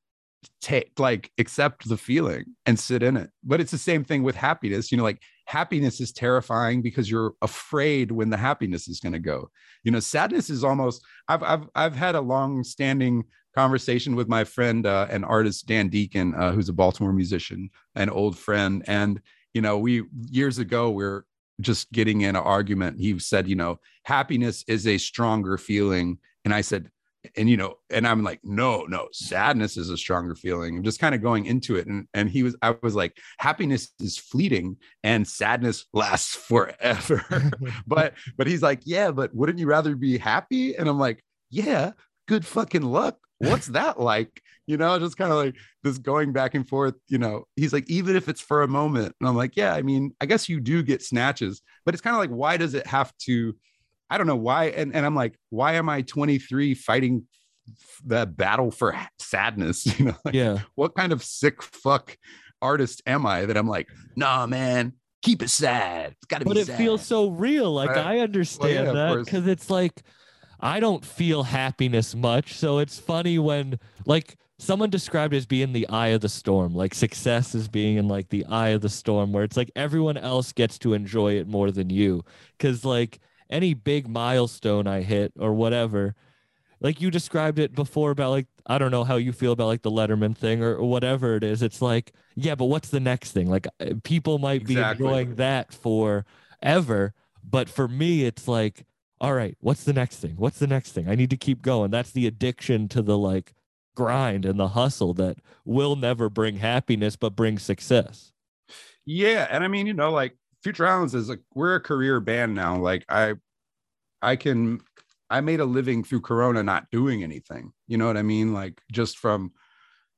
take like accept the feeling and sit in it? But it's the same thing with happiness. You know, like happiness is terrifying because you're afraid when the happiness is going to go. You know, sadness is almost. I've I've I've had a long standing conversation with my friend uh, and artist Dan Deacon, uh, who's a Baltimore musician, an old friend, and you know, we years ago we we're just getting in an argument. He said, you know, happiness is a stronger feeling, and I said, and you know, and I'm like, no, no, sadness is a stronger feeling. I'm just kind of going into it, and and he was, I was like, happiness is fleeting, and sadness lasts forever. but but he's like, yeah, but wouldn't you rather be happy? And I'm like, yeah, good fucking luck. What's that like? You know, just kind of like this going back and forth. You know, he's like, even if it's for a moment, and I'm like, yeah, I mean, I guess you do get snatches, but it's kind of like, why does it have to? I don't know why. And, and I'm like, why am I 23 fighting the battle for sadness? You know, like, yeah. what kind of sick fuck artist am I that I'm like, nah, man, keep it sad. It's got to be But it sad. feels so real. Like Right. I understand of that because it's like I don't feel happiness much. So it's funny when like someone described it as being the eye of the storm, like success is being in like the eye of the storm, where it's like everyone else gets to enjoy it more than you. Cause like any big milestone I hit or whatever, like you described it before about like I don't know how you feel about like the Letterman thing or, or whatever it is. It's like, yeah, but what's the next thing? Like uh, people might be Exactly. enjoying that for ever, but for me, it's like, all right, what's the next thing? What's the next thing? I need to keep going. That's the addiction to the like grind and the hustle that will never bring happiness, but bring success. Yeah, and I mean, you know, like Future Islands is like we're a career band now. Like I, I can, I made a living through Corona not doing anything. You know what I mean? Like just from,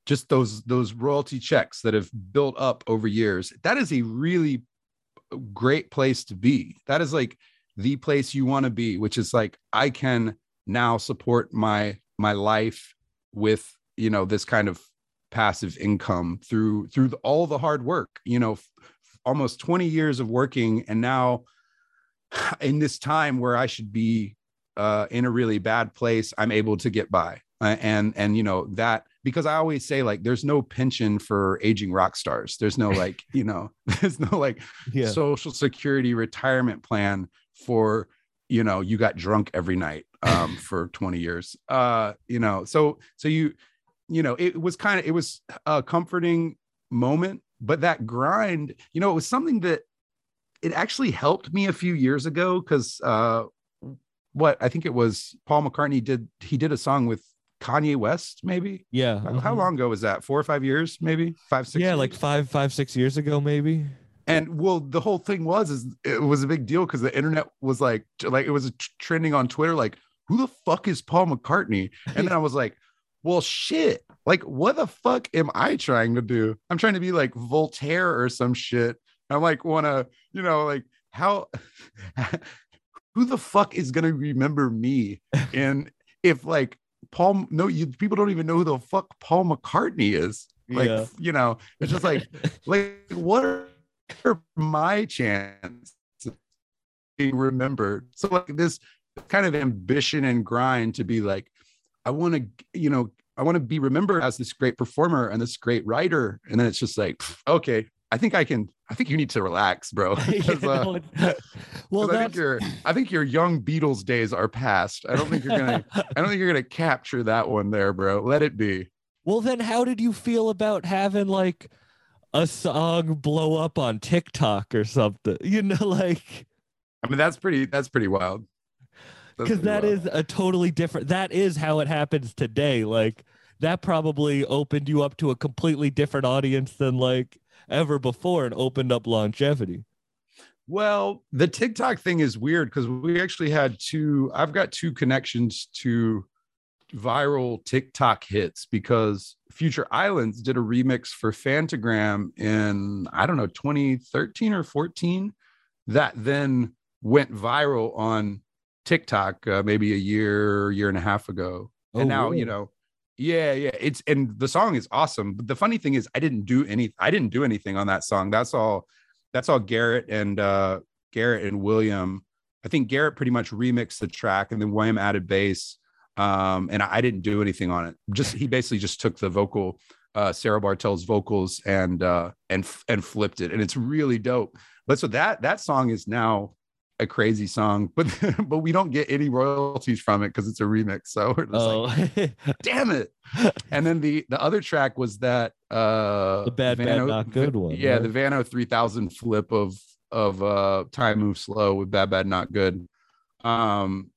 just those those royalty checks that have built up over years. That is a really great place to be. That is like the place you want to be, which is like I can now support my my life with you know this kind of passive income through through the, all the hard work you know f- almost 20 years of working and now in this time where i should be uh in a really bad place i'm able to get by. Uh, and and you know that because i always say like there's no pension for aging rock stars. There's no like you know there's no like Yeah. social security retirement plan for you know you got drunk every night um for 20 years. Uh you know so so you you know it was kind of it was a comforting moment but that grind you know it was something that it actually helped me a few years ago because uh what i think it was paul mccartney did he did a song with kanye west maybe yeah. how, mhm. long ago was that four or five years maybe five six Yeah, years? like five, five, six years ago, maybe. and well the whole thing was is it was a big deal because the internet was like like it was trending on twitter like who the fuck is paul mccartney and then i was like well shit. Like what the fuck am i trying to do? I'm trying to be like voltaire or some shit. I'm like want to you know like how who the fuck is gonna remember me? And if like paul no you people don't even know who the fuck paul mccartney is. Like Yeah. you know it's just like like what are my chance being remembered? So like this kind of ambition and grind to be like i want to you know i want to be remembered as this great performer and this great writer. And then it's just like okay i think i can i think you need to relax bro. Yeah, uh, no, it- i think your i think your young beatles days are past. I don't think you're gonna i don't think you're gonna capture that one there bro. Let it be. Well, then how did you feel about having like a song blow up on TikTok or something? You know, like i mean that's pretty that's pretty wild because that is a totally different. That is how it happens today. Like that probably opened you up to a completely different audience than like ever before, and opened up longevity. Well, the TikTok thing is weird because we actually had two. I've got two connections to viral TikTok hits because Future Islands did a remix for Phantogram in I don't know 2013 or 14 that then went viral on TikTok uh, maybe a year year and a half ago. Oh, and now, you know, yeah, yeah, it's and the song is awesome. But the funny thing is I didn't do any I didn't do anything on that song. That's all that's all Gerrit and uh Gerrit and William. I think Gerrit pretty much remixed the track and then William added bass. Um, and I, I didn't do anything on it. Just he basically just took the vocal, uh, Sarah Barthel's vocals and uh and and flipped it, and it's really dope. But so that that song is now a crazy song, but but we don't get any royalties from it because it's a remix. So we're just like, Oh, damn it. And then the the other track was that uh The Bad, Bad, Vano- Not Good one, Yeah, right? the Vano 3000 flip of of uh time Move slow with bad bad not good. Um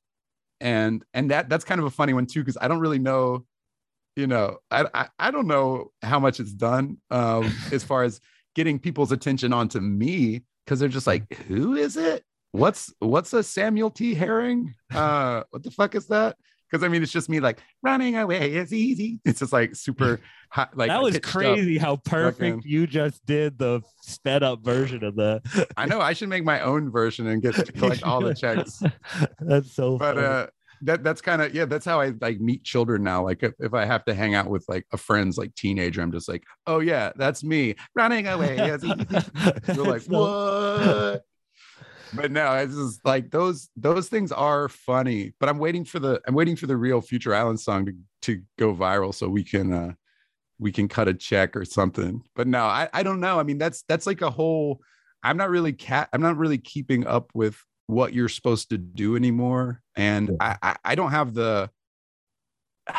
and and that that's kind of a funny one too because I don't really know you know I, I I don't know how much it's done um as far as getting people's attention onto me because they're just like who is it what's what's a Samuel T. Herring? Uh what the fuck is that? Because I mean it's just me like running away is easy. It's just like super hot like that was crazy how perfect fucking- you just did the sped up version of that. I know I should make my own version and get collect all the checks. That's so but funny. uh that that's kind of yeah that's how i like meet children now. Like if, if i have to hang out with like a friend's like teenager i'm just like oh yeah that's me. Running away Yes, easy. they're like so- what but no it's just like those those things are funny but i'm waiting for the i'm waiting for the real future island song to to go viral so we can uh we can cut a check or something. But no i i don't know. I mean that's that's like a whole i'm not really cat i'm not really keeping up with what you're supposed to do anymore. And I, I i don't have the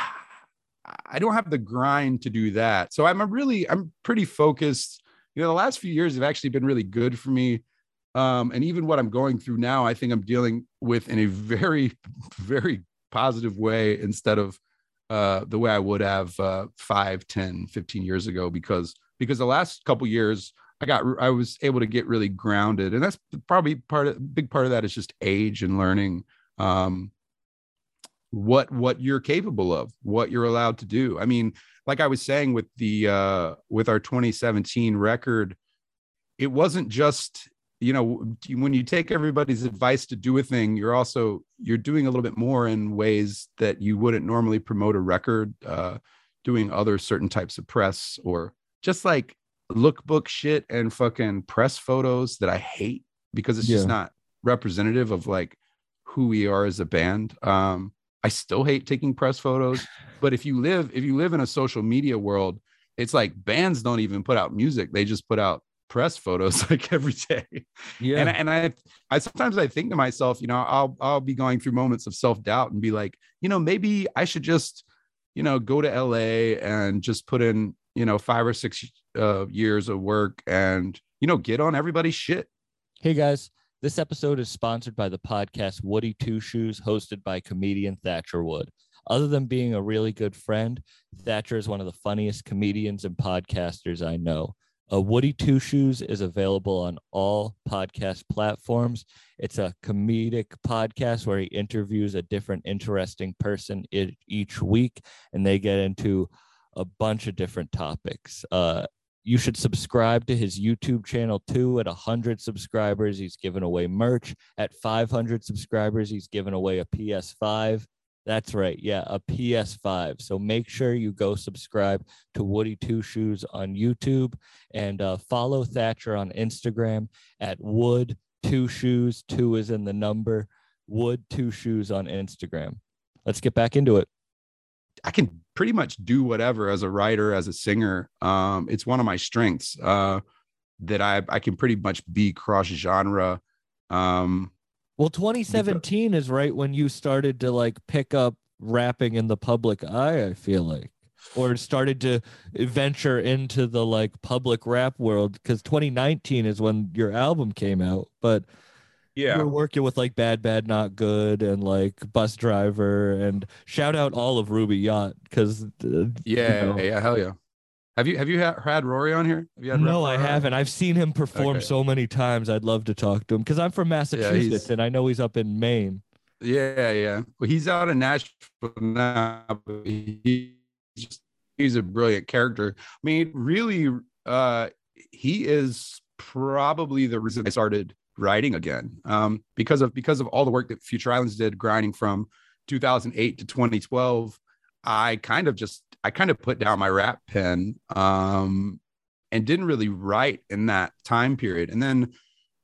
i don't have the grind to do that. So i'm a really i'm pretty focused. You know the last few years have actually been really good for me um and even what i'm going through now i think i'm dealing with in a very very positive way instead of uh the way i would have uh 5 10 15 years ago because because the last couple years i got i was able to get really grounded. And that's probably part of big part of that is just age and learning um what what you're capable of what you're allowed to do. I mean like i was saying with the uh with our 2017 record it wasn't just you know when you take everybody's advice to do a thing you're also you're doing a little bit more in ways that you wouldn't normally promote a record uh doing other certain types of press or just like lookbook shit and fucking press photos that i hate because it's just not representative of like who we are as a band. Um i still hate taking press photos but if you live if you live in a social media world it's like bands don't even put out music. They just put out press photos like every day yeah. and, I- and I, I sometimes I think to myself, you know, I'll, I'll be going through moments of self doubt and be like, you know, maybe I should just, you know, go to LA and just put in, you know, five or six uh, years of work and, you know, get on everybody's shit. Hey guys, this episode is sponsored by the podcast Woody Two Shoes, hosted by comedian Thatcher Wood. Other than being a really good friend, Thatcher is one of the funniest comedians and podcasters I know. Uh, Woody Two Shoes is available on all podcast platforms. It's a comedic podcast where he interviews a different interesting person each week, and they get into a bunch of different topics. Uh, you should subscribe to his YouTube channel too. At 100 subscribers, he's giving away merch. At 500 subscribers, he's giving away a PS5. That's right. Yeah, a PS5. So make sure you go subscribe to Woody Two Shoes on YouTube and uh, follow Thatcher on Instagram at Wood Two Shoes. Two is in the number. Wood Two Shoes on Instagram. Let's get back into it. I can pretty much do whatever as a writer, as a singer. Um, it's one of my strengths uh, that I, I can pretty much be cross genre. Um, Well, 2017 is right when you started to like pick up rapping in the public eye, I feel like, or started to venture into the like public rap world because 2019 is when your album came out. But yeah, you were working with like Bad Bad Not Good and like Busdriver and shout out all of Ruby Yacht because uh, Yeah, know. yeah, hell yeah. Have you have you ha- had Rory on here? Have you had no, Rory I haven't. I've seen him perform Okay. so many times. I'd love to talk to him because I'm from Massachusetts he's- and I know he's up in Maine. Yeah, yeah. Well, he's out in Nashville now, but he's just he's a brilliant character. I mean, really, uh, he is probably the reason I started writing again. Um, because of because of all the work that Future Islands did, grinding from 2008 to 2012. I kind of just I kind of put down my rap pen um, and didn't really write in that time period. And then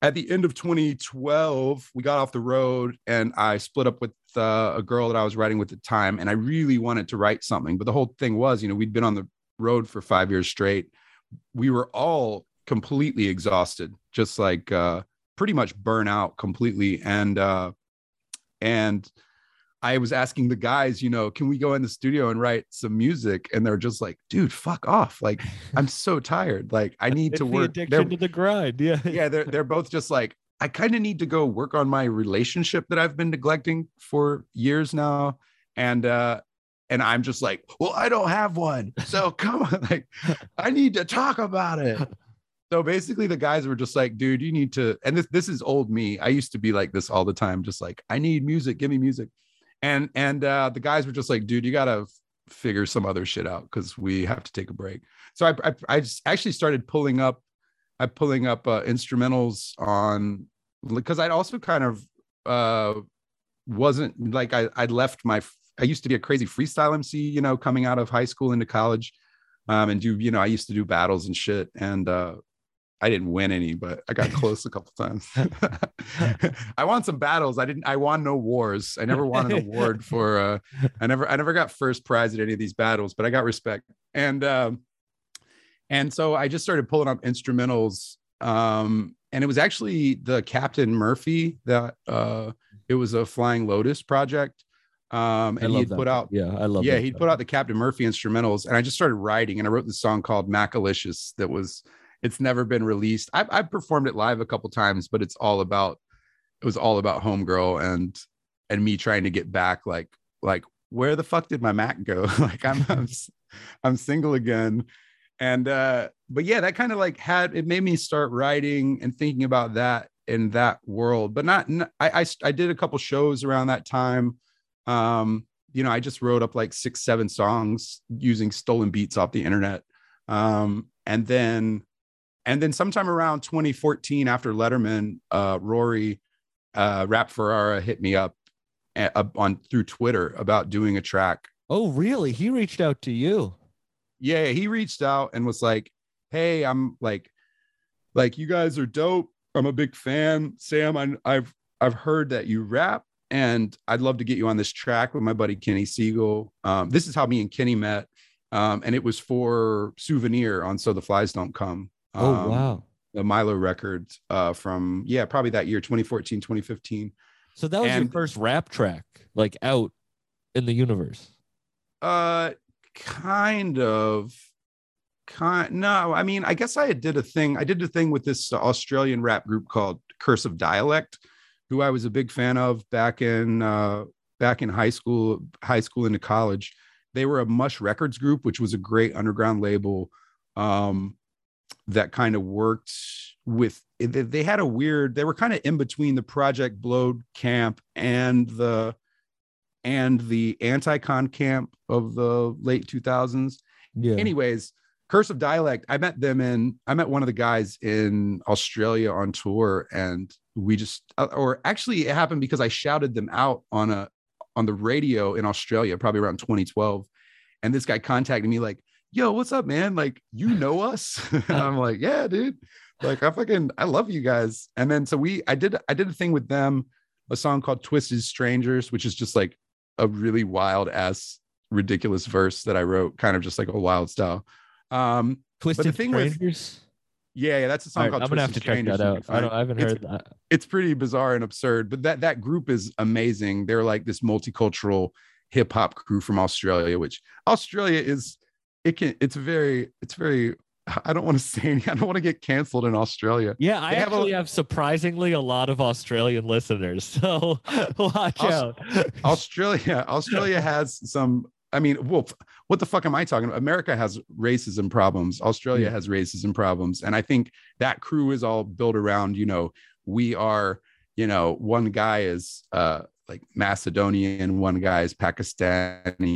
at the end of 2012, we got off the road and I split up with uh, a girl that I was writing with at the time. And I really wanted to write something. But the whole thing was, you know, we'd been on the road for five years straight. We were all completely exhausted, just like uh, pretty much burn out completely. And, uh, and, I was asking the guys, you know, can we go in the studio and write some music? And they're just like, dude, fuck off. Like, I'm so tired. Like, I need It's to the work. addiction They're- to the grind. Yeah. yeah, they're they're both just like, I kind of need to go work on my relationship that I've been neglecting for years now. And uh and I'm just like, well, I don't have one. So come on, like, I need to talk about it. So basically, the guys were just like, dude, you need to, and this this is old me. I used to be like this all the time, just like, I need music, give me music. And and uh the guys were just like, dude, you gotta figure some other shit out because we have to take a break. So I I, I actually started pulling up, I pulling up uh, instrumentals on because I'd also kind of uh wasn't like I I left my I used to be a crazy freestyle MC, you know, coming out of high school into college, um, and do you know I used to do battles and shit, and uh, I didn't win any, but I got close a couple times. I won some battles. I didn't. I won no wars. I never won an award for. Uh, I never. I never got first prize at any of these battles, but I got respect. And um, and so I just started pulling up instrumentals. Um, and it was actually the Captain Murphy that uh, it was a Flying Lotus project. Um, and he love had that. put out Yeah, I love. yeah, he put out the Captain Murphy instrumentals, and I just started writing, and I wrote this song called Macalicious that was it's never been released. I've, I've performed it live a couple times, but it's all about it was all about homegirl and and me trying to get back, like like where the fuck did my Mac go? like I'm I'm, I'm single again, and uh, but yeah, that kind of like had it made me start writing and thinking about that in that world, but not. I I, I did a couple shows around that time um you know i just wrote up like six seven songs using stolen beats off the internet um and then and then sometime around 2014 after letterman uh rory uh rap ferreira hit me up up on through twitter about doing a track. Oh, really? He reached out to you. yeah he reached out and was like hey i'm like like you guys are dope. I'm a big fan. Sam I, i've i've heard that you rap and i'd love to get you on this track with my buddy kenny segal. Um, this is how me and kenny met. Um, and it was for souvenir on so the flies don't come Oh, um, wow. the milo records uh, from yeah probably that year 2014 2015 So that was your first rap track, like out in the universe. Uh, kind of. Kind no, I mean, I guess I did a thing. I did a thing with this Australian rap group called Curse of Dialect, who I was a big fan of back in uh, back in high school, high school into college. They were a Mush Records group, which was a great underground label um, that kind of worked with. They, they had a weird. They were kind of in between the Project Blowed camp and the and the anti-con camp of the late 2000s Yeah. anyways curse of dialect i met them in i met one of the guys in australia on tour and we just uh, or actually it happened because i shouted them out on a on the radio in australia probably around 2012 and this guy contacted me like yo what's up man like you know us and i'm like yeah dude like i fucking i love you guys and then so we i did i did a thing with them a song called twisted strangers which is just like a really wild ass ridiculous verse that i wrote kind of just like a wild style um Twisted thing with- Strangers. yeah, yeah that's a song right, called I'm gonna have to Twisted check that out. I, don't. I haven't It's- heard that. it's pretty bizarre and absurd but that that group is amazing they're like this multicultural hip hop crew from australia which australia is it can it's very it's very i don't want to say any, i don't want to get canceled in australia Yeah, I They have a- actually have surprisingly a lot of Australian listeners. So watch Aus- out. australia australia has some i mean well what the fuck am i talking about america has racism problems australia has racism problems and i think that crew is all built around you know we are you know one guy is uh like Macedonian, one guy is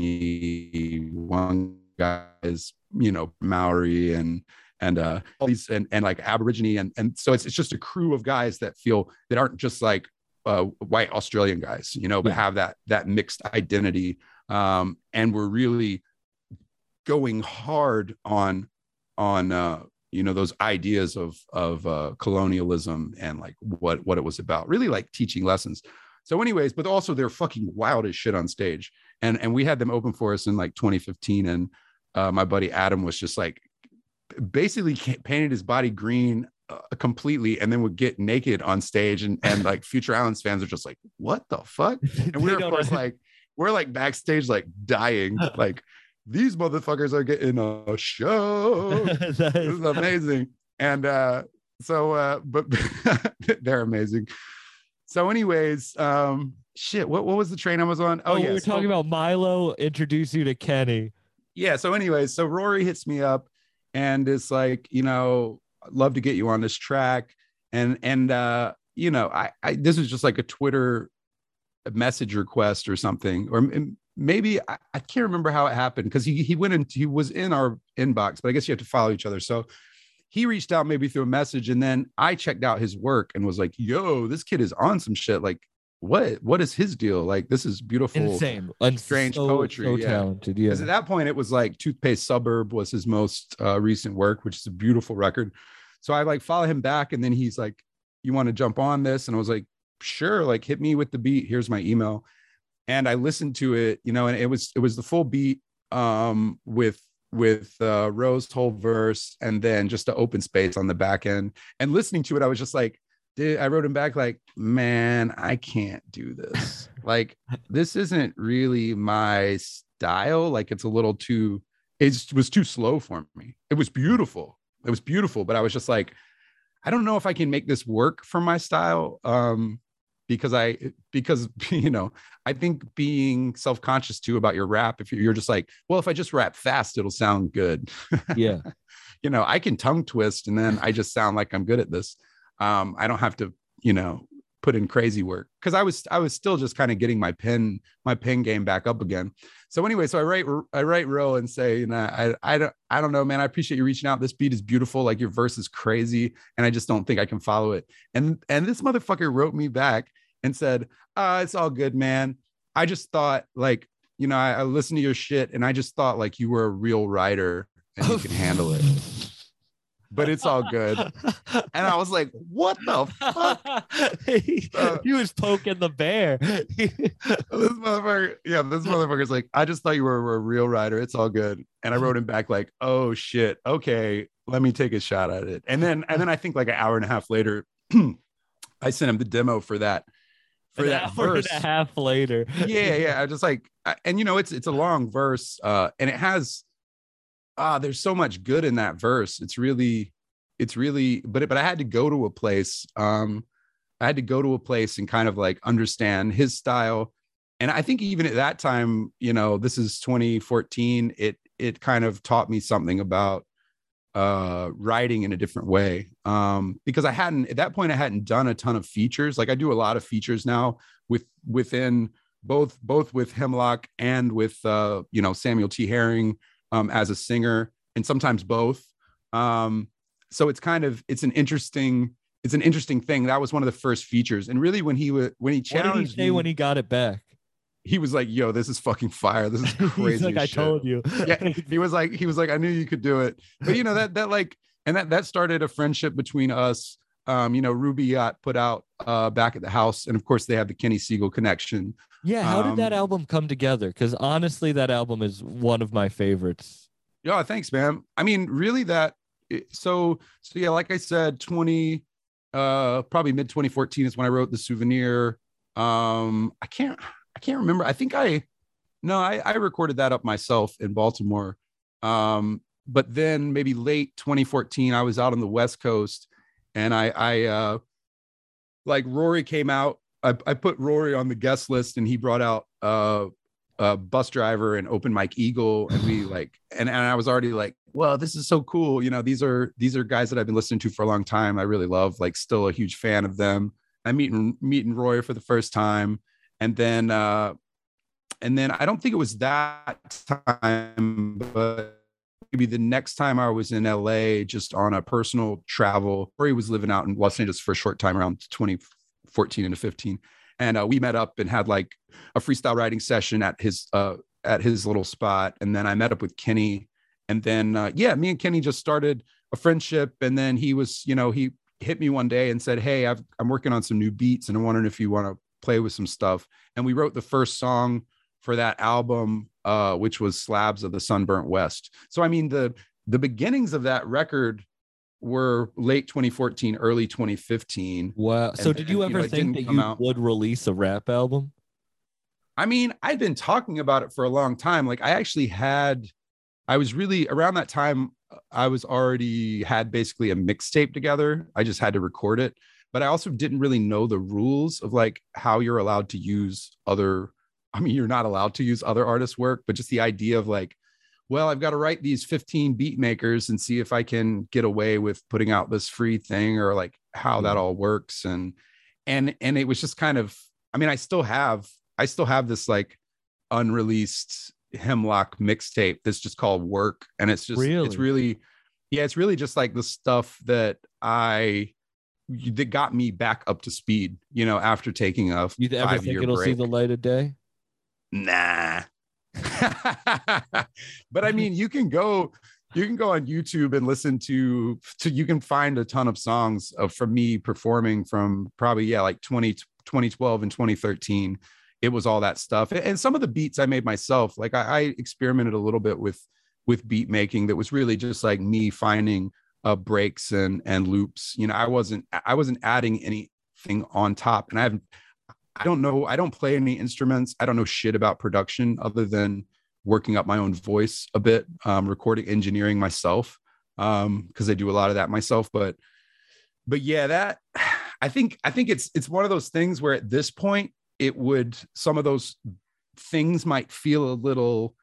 Pakistani, one guy is you know Maori, and and uh all these and and like Aborigine, and and so it's it's just a crew of guys that feel that aren't just like uh, white Australian guys, you know, but have that that mixed identity, um, and we're really going hard on on uh you know those ideas of of uh colonialism and like what what it was about really like teaching lessons. So anyways but also they're fucking wild as shit on stage. And and we had them open for us in like 2015 and uh my buddy adam was just like basically painted his body green uh, completely and then would get naked on stage and and like future islands fans are just like what the fuck? And we're of course like we're like backstage like dying. Like these motherfuckers are getting a show. This is- is amazing. And uh so uh but they're amazing. So anyways um shit what, what was the train i was on? Oh, oh, yeah we were so- talking about Milo. Introduce you to Kenny. Yeah so anyways so rory hits me up and it's like you know love to get you on this track. And and uh you know i, I this was just like a twitter message request or something or maybe i, I can't remember how it happened because he, he went in he was in our inbox but i guess you have to follow each other. So he reached out maybe through a message and then i checked out his work and was like yo this kid is on some shit. Like what what is his deal like this is beautiful Insane. And strange so, poetry, So yeah. talented. Yeah. because at that point it was like toothpaste suburb was his most uh, recent work which is a beautiful record so i like follow him back and then he's like you want to jump on this and i was like sure like hit me with the beat here's my email and i listened to it you know and it was it was the full beat um with with uh rose whole verse and then just the open space on the back end and listening to it i was just like dude, i wrote him back like man i can't do this. Like this isn't really my style. Like it's a little too it was too slow for me. It was beautiful. It was beautiful but i was just like i don't know if i can make this work for my style um because i because you know i think being self-conscious too about your rap if you're you're just like well if i just rap fast it'll sound good. Yeah. you know i can tongue twist and then i just sound like i'm good at this um i don't have to you know put in crazy work. Because i was i was still just kind of getting my pen my pen game back up again. So anyway so i write i write ro and say you know i i don't i don't know man i appreciate you reaching out. This beat is beautiful. Like your verse is crazy and i just don't think i can follow it. And and this motherfucker wrote me back and said uh it's all good man. I just thought like you know I, I listened to your shit and i just thought like you were a real writer and you can handle it but it's all good and i was like what the fuck he, Uh, he was poking the bear. this motherfucker, yeah, this motherfucker's like, I just thought you were a real writer. It's all good. And I wrote him back like, oh shit, okay, let me take a shot at it. And then, and then I think like an hour and a half later, I sent him the demo for that, for An that hour verse. and a half later. yeah, yeah. I just like, I- and you know, it's it's a long verse, uh, and it has, ah, there's so much good in that verse. It's really, it's really, but but I had to go to a place, um, I had to go to a place and kind of like understand his style, and I think even at that time, you know, this is 2014. It it kind of taught me something about uh writing in a different way um because i hadn't at that point i hadn't done a ton of features like i do a lot of features now with within both both with hemlock and with uh you know samuel t herring um as a singer and sometimes both. Um so it's kind of it's an interesting it's an interesting thing. That was one of the first features. And really when he was when he What did he challenged say me, when he got it back? he was like yo this is fucking fire. This is crazy He's like, I shit." told you. yeah he was like he was like i knew you could do it. But you know that that like and that that started a friendship between us. Um you know ruby yacht put out uh back at the house. And of course they have the kenny segal connection Yeah, how did that Um, album come together? Because honestly, that album is one of my favorites. yeah thanks man i mean really that so so yeah like i said 20 uh probably mid 2014 is when i wrote the souvenir um i can't i can't remember i think i no i i recorded that up myself in baltimore um but then maybe late 2014 i was out on the west coast and i i uh like rory came out i, I put rory on the guest list and he brought out uh a Busdriver and open mike eagle and we like and, and i was already like well this is so cool. You know these are these are guys that i've been listening to for a long time. I really love like still a huge fan of them. I'm meeting meeting roy for the first time. And then uh and then I don't think it was that time, but maybe the next time I was in LA just on a personal travel, Rory was living out in Los Angeles for a short time around 2014 into 15. And uh, we met up and had like a freestyle writing session at his uh at his little spot. And then I met up with Kenny. And then uh yeah, me and Kenny just started a friendship. And then he was, you know, he hit me one day and said, Hey, I've, I'm working on some new beats and I'm wondering if you want to play with some stuff. And we wrote the first song for that album, uh, which was Slabs of the Sunburnt West. So I mean the the beginnings of that record were late 2014, early 2015. Wow. So And- did you and, you ever know, think that you out- would release a rap album? I mean, I've been talking about it for a long time. Like I actually had, I was really around that time. I was already had basically a mixtape together. I just had to record it, but I also didn't really know the rules of like how you're allowed to use other. I mean, you're not allowed to use other artists' work, but just the idea of like, well, I've got to write these 15 beat makers and see if I can get away with putting out this free thing or like how that mm-hmm. all works. And and and it was just kind of, I mean, I still have I still have this like unreleased hemlock mixtape that's just called work. And it's just Really? it's really yeah, it's really just like the stuff that I that got me back up to speed, you know, after taking a You ever think it'll see the light of day? nah. but I mean, you can go, you can go on YouTube and listen to, to you can find a ton of songs of from me performing from probably yeah like 20, 2012 and 2013. It was all that stuff, and some of the beats I made myself. Like I, I experimented a little bit with with beat making that was really just like me finding uh breaks and and loops. You know, I wasn't I wasn't adding anything on top, and I haven't I don't know. I don't play any instruments. I don't know shit about production other than working up my own voice a bit, um, recording engineering myself, um, because I do a lot of that myself. But, but yeah, that I think I think it's it's one of those things where at this point it would some of those things might feel a little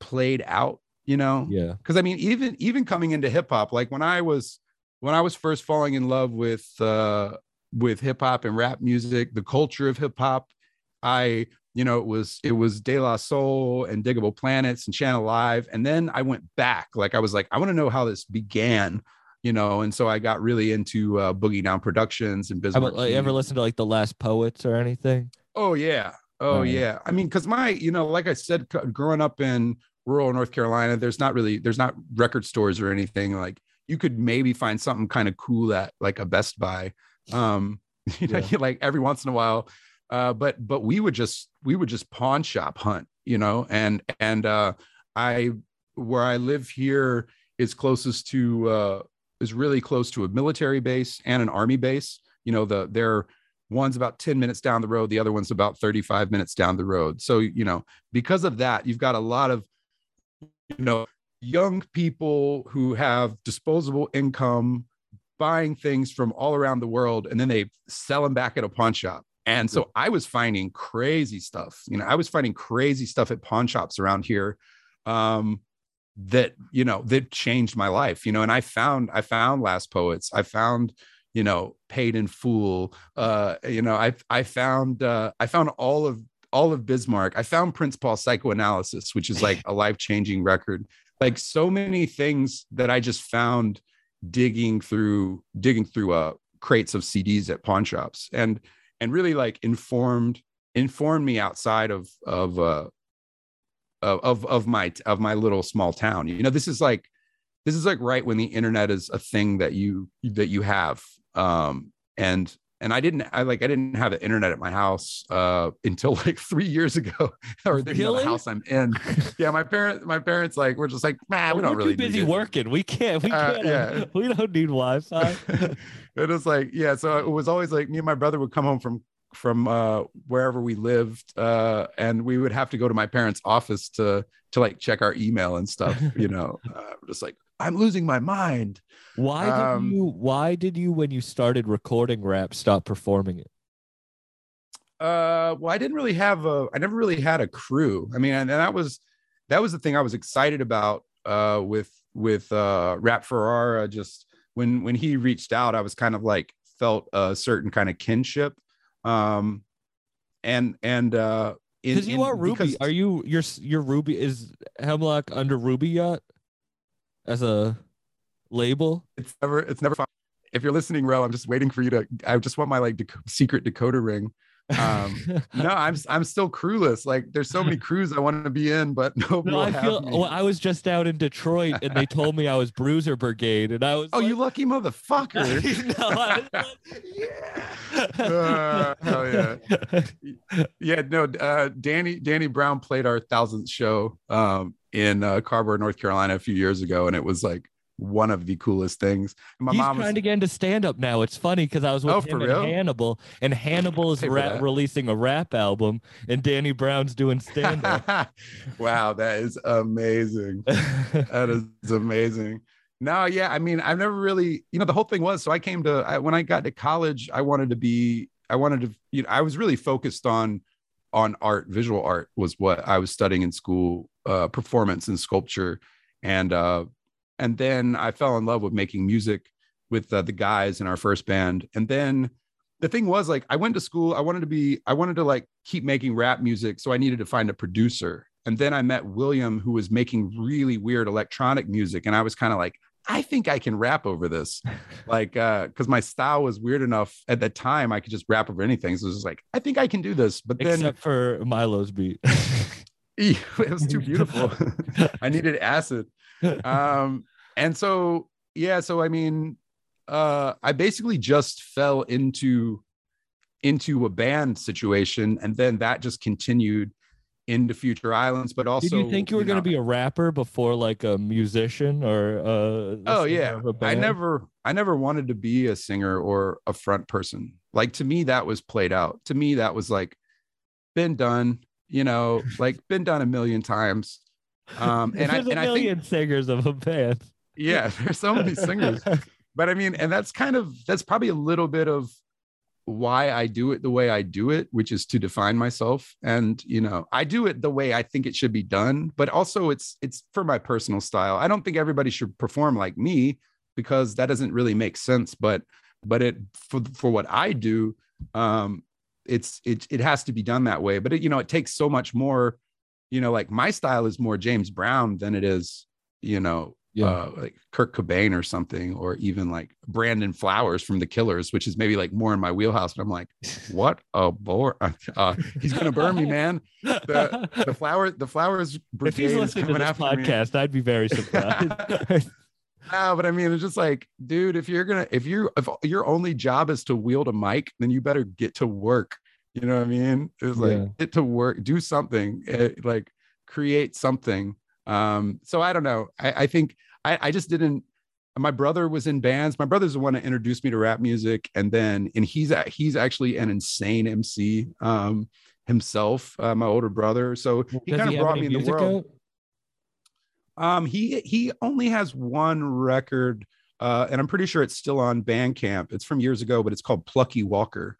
played out, you know? Yeah. because I mean, even even coming into hip hop, like when I was when I was first falling in love with uh with hip hop and rap music, the culture of hip hop, I you know it was it was De La Soul and Diggable Planets and Channel Live, and then I went back. Like I was like, I want to know how this began, you know, and so I got really into uh, Boogie Down Productions and Biz Markie. like, ever listen to like the Last Poets or anything? Oh yeah. Oh Right. yeah. I mean, because my, you know, like I said, growing up in rural North Carolina, there's not really there's not record stores or anything. Like you could maybe find something kind of cool at like a Best Buy. Um, you know, like every once in a while. Uh, but but we would just we would just pawn shop hunt, you know, and and uh I where I live here is closest to uh is really close to a military base and an army base. You know, the they're one's about 10 minutes down the road the other one's about 35 minutes down the road so you know because of that you've got a lot of you know young people who have disposable income buying things from all around the world and then they sell them back at a pawn shop. And so i was finding crazy stuff you know i was finding crazy stuff at pawn shops around here um that you know that changed my life you know and i found i found last poets i found you know paid in full uh you know i i found uh i found all of all of biz markie. I found prince paul psychoanalysis which is like a life-changing record. Like so many things that i just found digging through digging through uh crates of cds at pawn shops and and really like informed informed me outside of of uh of of, my of my little small town. You know this is like this is like right when the internet is a thing that you that you have um and and i didn't i like i didn't have the internet at my house uh until like three years ago or the, you know, the house i'm in yeah my parents my parents like we're just like man we We're don't really too busy need working. We can't. We Uh, can't. yeah. We don't need Wi-Fi. it was like yeah so it was always like me and my brother would come home from from uh wherever we lived uh and we would have to go to my parents office to to like check our email and stuff you know uh, just like i'm losing my mind Why did Um, you? Why did you, when you started recording rap, stop performing it? uh well i didn't really have a i never really had a crew i mean and, and that was that was the thing i was excited about uh with with uh rap ferreira just when when he reached out i was kind of like felt a certain kind of kinship um and and uh in- Because you in- are Ruby. because- Are you your your Ruby is Hemlock under Ruby Yacht as a label? it's never it's never fun. If you're listening, Ro, I'm just waiting for you to. I just want my like dec- secret decoder ring. Um, no, I'm I'm still crewless. Like there's so many crews I want to be in, but no, will I feel. Well, I was just out in Detroit, and they told me I was Bruiser Brigade, and I was. oh, like, you lucky motherfucker! no, I was like, Uh, hell yeah. yeah, no. Uh, Danny Danny Brown played our thousandth show um, in uh, Carrboro, North Carolina, a few years ago, and it was like one of the coolest things. And my He's mom was trying to get into stand up now. It's funny because I was with Oh, him and? Hannibal, and Hannibal is releasing a rap album, and Danny Brown's doing stand up. wow, that is amazing. That is amazing. No, yeah, I mean, I've never really, you know, the whole thing was so I came to I, when I got to college, I wanted to be, I wanted to, you know, I was really focused on on art, visual art was what I was studying in school, uh, performance and sculpture, and uh, and then I fell in love with making music with uh, the guys in our first band, and then the thing was like I went to school, I wanted to be, I wanted to like keep making rap music, so I needed to find a producer, and then I met William, who was making really weird electronic music, and I was kind of like. I think I can rap over this. Like, uh, because my style was weird enough at that time, I could just rap over anything. So it was just like, I think I can do this. But then Except for Milo's beat. it was too beautiful. I needed acid. Um, and so yeah, so I mean, uh, I basically just fell into into a band situation, and then that just continued into Future Islands. But also, Did you think you were going know- to be a rapper before like a musician or uh Oh yeah, I never, I never wanted to be a singer or a front person. Like to me, that was played out. To me, that was like been done. You know, like been done a million times. Um, and I There's a and I think million singers of a band. yeah, there's so many singers. but I mean, and that's kind of that's probably a little bit of why I do it the way I do it, which is to define myself. And you know, I do it the way I think it should be done, but also it's it's for my personal style. I don't think everybody should perform like me because that doesn't really make sense. But but it for for what I do, um, it's it it has to be done that way. But it, you know, it takes so much more. You know, like my style is more James Brown than it is, you know, Yeah. uh, like Kurt Cobain or something, or even like Brandon Flowers from The Killers, which is maybe like more in my wheelhouse. But I'm like, what a bore! Uh, he's gonna burn me, man. The the flower the flowers if he's is listening to coming this after me. podcast, I'd be very surprised. No, but I mean, it's just like, dude, if you're gonna, if you, if your only job is to wield a mic, then you better get to work. You know what I mean? It's like Yeah. get to work, do something, eh, like create something. Um, so I don't know. I, I think I, I just didn't. My brother was in bands. My brother's the one that introduced me to rap music, and then and he's he's actually an insane MC um, himself. Uh, my older brother, so he kind of brought me in the world. out? Um, he he only has one record, uh, and I'm pretty sure it's still on Bandcamp. It's from years ago, but it's called Plucky Walker.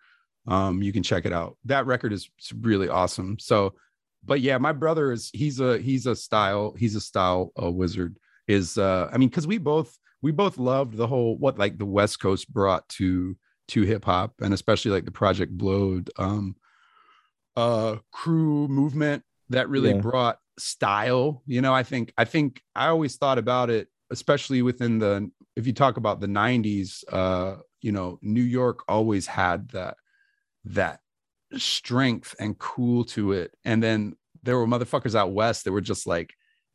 Um, you can check it out. That record is really awesome. So, but yeah, my brother is he's a he's a style he's a style uh, wizard. Is uh, I mean, because we both we both loved the whole what like the West Coast brought to to hip hop, and especially like the Project Blowed um, uh, crew movement that really Yeah. brought style you know i think i think i always thought about it especially within the if you talk about the 90s uh you know new york always had that that strength and cool to it and then there were motherfuckers out west that were just like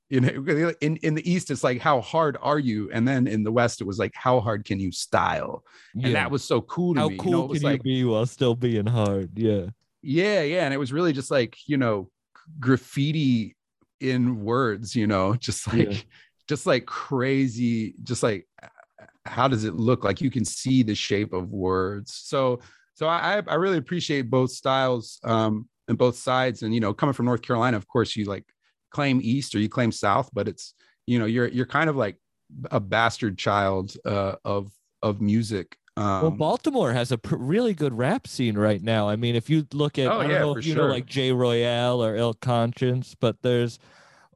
you know in in the east it's like how hard are you and then in the west it was like how hard can you style and that was so cool to How me cool you know it was can like you be while still being hard? Yeah. yeah yeah and it was really just like you know graffiti in words you know just like Yeah. just like crazy just like uh, uh, how does it look like you can see the shape of words so so i i really appreciate both styles um and both sides and you know coming from north carolina of course you like claim east or you claim south but it's you know you're you're kind of like a bastard child uh of of music um Well, Baltimore has a pr- really good rap scene right now. I mean, if you look at, Oh, I don't yeah, know for if you know like Jay Royale or Ill Conscience, but there's,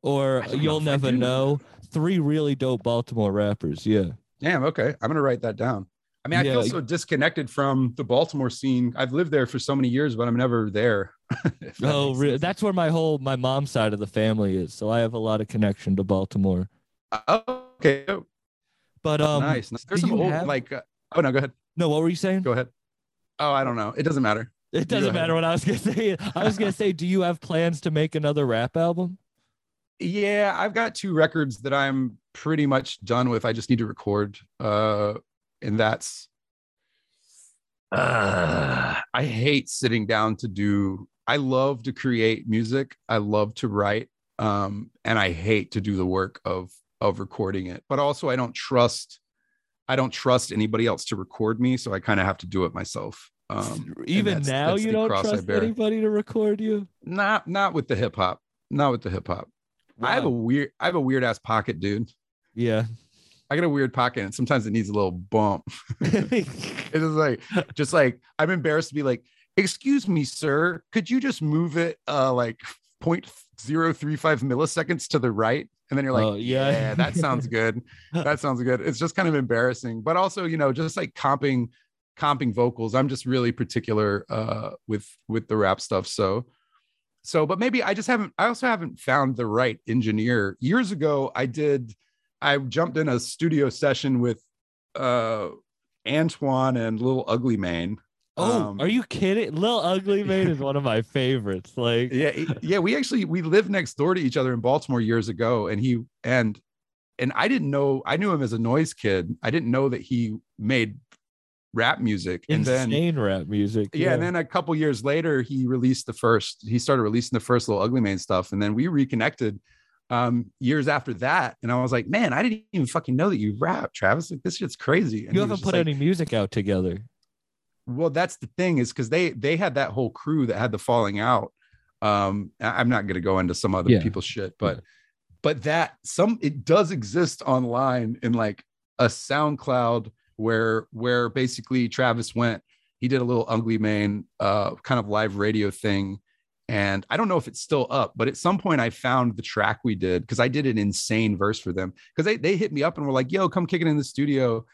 or know you'll I never know, three really dope Baltimore rappers. Yeah. Damn. Okay. I'm gonna write that down. I mean, I Yeah. feel so disconnected I feel so disconnected from the Baltimore scene. I've lived there for so many years, but I'm never there. Oh, makes re- sense. that's where my whole my mom's side of the family is. So I have a lot of connection to Baltimore. Oh, okay. But um, nice. nice. There's some old have- like. Uh, oh no, go ahead. no, what were you saying? Go ahead. Oh, I don't know. It doesn't matter. It doesn't matter what I was gonna say. I was gonna say, do you have plans to make another rap album? Yeah, I've got two records that I'm pretty much done with. I just need to record. Uh, and that's. Uh, I hate sitting down to do. I love to create music. I love to write. Um, and I hate to do the work of of recording it. But also, I don't trust. I don't trust anybody else to record me, so I kind of have to do it myself. Um, Even that's- now, that's you don't trust anybody to record you. Not not with the hip hop. Not with the hip hop. I have a weird. I have a weird ass pocket, dude. yeah. I got a weird pocket, and sometimes it needs a little bump. It's just like, just like I'm embarrassed to be like, "Excuse me, sir, could you just move it uh like 0.035 milliseconds to the right?" And then you're like, Oh, yeah. yeah. that sounds good. That sounds good." It's just kind of embarrassing, but also, you know, just like comping, comping vocals. I'm just really particular uh with with the rap stuff, so. So, but maybe I just haven't, I also haven't found the right engineer. Years ago, I did, I jumped in a studio session with uh Antwon and Little Ugly Mane. Oh, Um, are you kidding? Little Ugly Mane is one of my favorites. Like, Yeah, yeah. We actually we lived next door to each other in Baltimore years ago, and he and and I didn't know I knew him as a noise kid. I didn't know that he made rap music. And then insane rap music. yeah, and then a couple years later, he released the first. He started releasing the first Little Ugly Mane stuff, and then we reconnected um years after that. And I was like, man, I didn't even fucking know that you rap, Travis. Like this shit's crazy. And you haven't put like, any music out together. well that's the thing is because they they had that whole crew that had the falling out um i'm not to go into some other Yeah. people's shit but but that some it does exist online in like a soundcloud where where basically travis went he did a little ugly mane uh kind of live radio thing and i don't know if it's still up but at some point i found the track we did because i did an insane verse for them because they, they hit me up and were like yo come kick it in the studio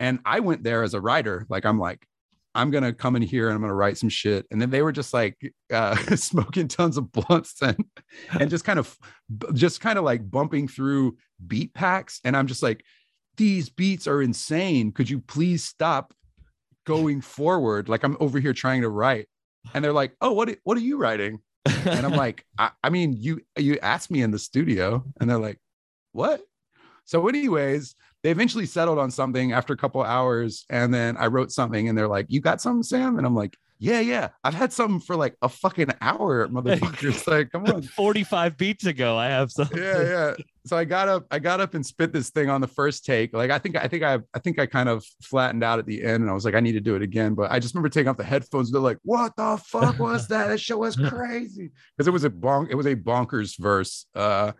and i went there as a writer like i'm like I'm gonna come in here and I'm gonna write some shit. And then they were just like uh, smoking tons of blunts and and just kind of just kind of like bumping through beat packs. And I'm just like, these beats are insane. Could you please stop going forward? Like I'm over here trying to write. And they're like, oh, what what are you writing? And I'm like, I, I mean, you you asked me in the studio, and they're like, what? So, anyways, they eventually settled on something after a couple hours, and then I wrote something, and they're like, "You got something, Sam?" And I'm like, "Yeah, yeah, I've had something for like a fucking hour, motherfuckers. like, come on." 45 beats ago, I have something. yeah, yeah. So I got up, I got up and spit this thing on the first take. Like I think, I think I, I think I kind of flattened out at the end, and I was like, I need to do it again. But I just remember taking off the headphones. They're like, "What the fuck was that? That show was crazy." Because it was a bonk, it was a bonkers verse. Uh,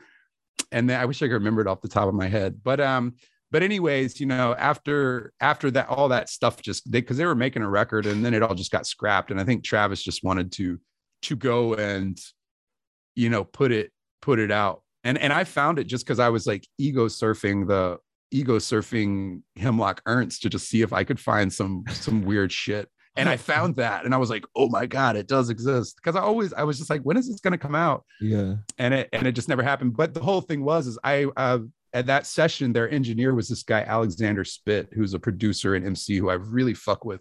and then I wish I could remember it off the top of my head. But um, but anyways, you know, after after that, all that stuff just they because they were making a record, and then it all just got scrapped. And I think Travis just wanted to to go and you know put it put it out. And and i found it just because i was like ego surfing the ego surfing hemlock ernst to just see if i could find some some weird shit. And i found that and i was like oh my god it does exist. Because i always i was just like when is this going to come out? Yeah. and it and it just never happened. But the whole thing was is i uh at that session their engineer was this guy alexander spit who's a producer and mc who i really fuck with.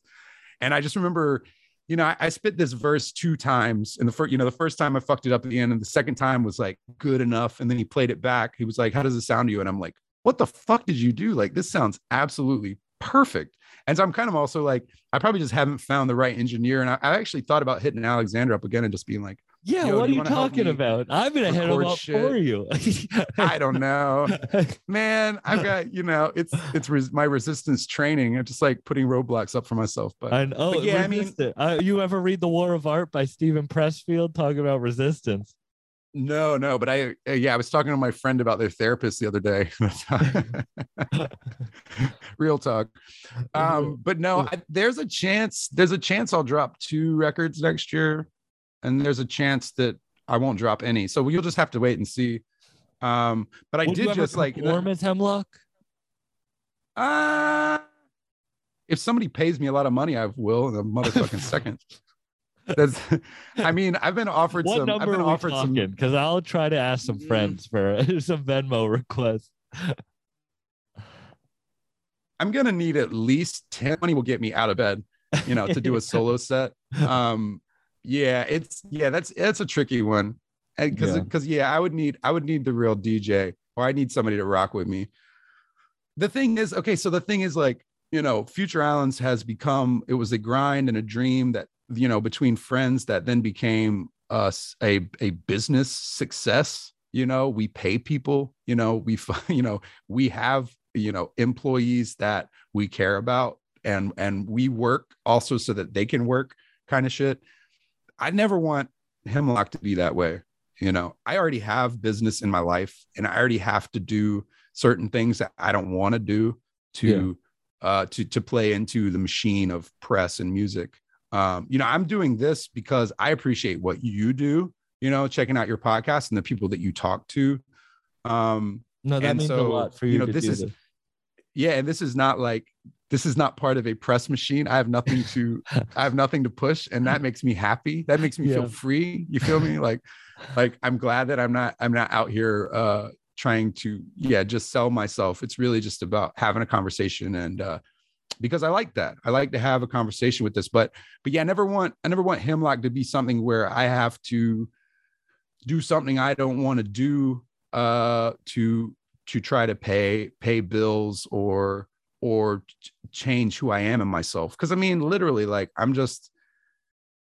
And i just remember you know I, I spit this verse two times and the first you know the first time i fucked it up at the end and the second time was like good enough and then he played it back. He was like how does it sound to you? And i'm like what the fuck did you do? Like this sounds absolutely perfect. And so i'm kind of also like i probably just haven't found the right engineer and i, I actually thought about hitting alexander up again and just being like Yeah, Yo, what are you you talking about? I'm gonna him record up shit? for you. i don't know man i've got you know it's it's res- my resistance training i'm just like putting roadblocks up for myself but I know. But yeah, I mean- uh, you ever read The War of Art by Steven Pressfield talking about resistance? no no but i uh, yeah i was talking to my friend about their therapist the other day real talk um but no I, there's a chance there's a chance i'll drop two records next year and there's a chance that i won't drop any so you'll just have to wait and see um but i Would did just like perform as Hemlock. Uh if somebody pays me a lot of money, I will in a motherfucking second. That's, I mean, I've been offered What some. I've been offered some. Because I'll try to ask some Mm. friends for some Venmo requests. I'm gonna need at least 10 money will get me out of bed, you know, to do a solo set. Um, yeah, it's yeah, that's that's a tricky one. Because because yeah, I would need I would need the real DJ or I need somebody to rock with me. The thing is, okay, so the thing is like, you know, Future Islands has become it was a grind and a dream that you know between friends that then became us a a business success. You know, we pay people, you know, we you know, we have you know employees that we care about and and we work also so that they can work kind of shit i never want hemlock to be that way you know? I already have business in my life and i already have to do certain things that i don't want to do to uh to to play into the machine of press and music. Um you know i'm doing this because i appreciate what you do you know checking out your podcast and the people that you talk to. Um No, that And means a so, lot for you you, know, to this do is- this. yeah and this is not like this is not part of a press machine. I have nothing to i have nothing to push and that makes me happy. That makes me Yeah. feel free. You feel me? Like like i'm glad that i'm not i'm not out here uh trying to yeah just sell myself. It's really just about having a conversation and uh because i like that. I like to have a conversation with this but but yeah i never want i never want hemlock to be something where i have to do something i don't want to do uh to to try to pay pay bills or or ch- change who I am and myself. Because I mean, literally, like I'm just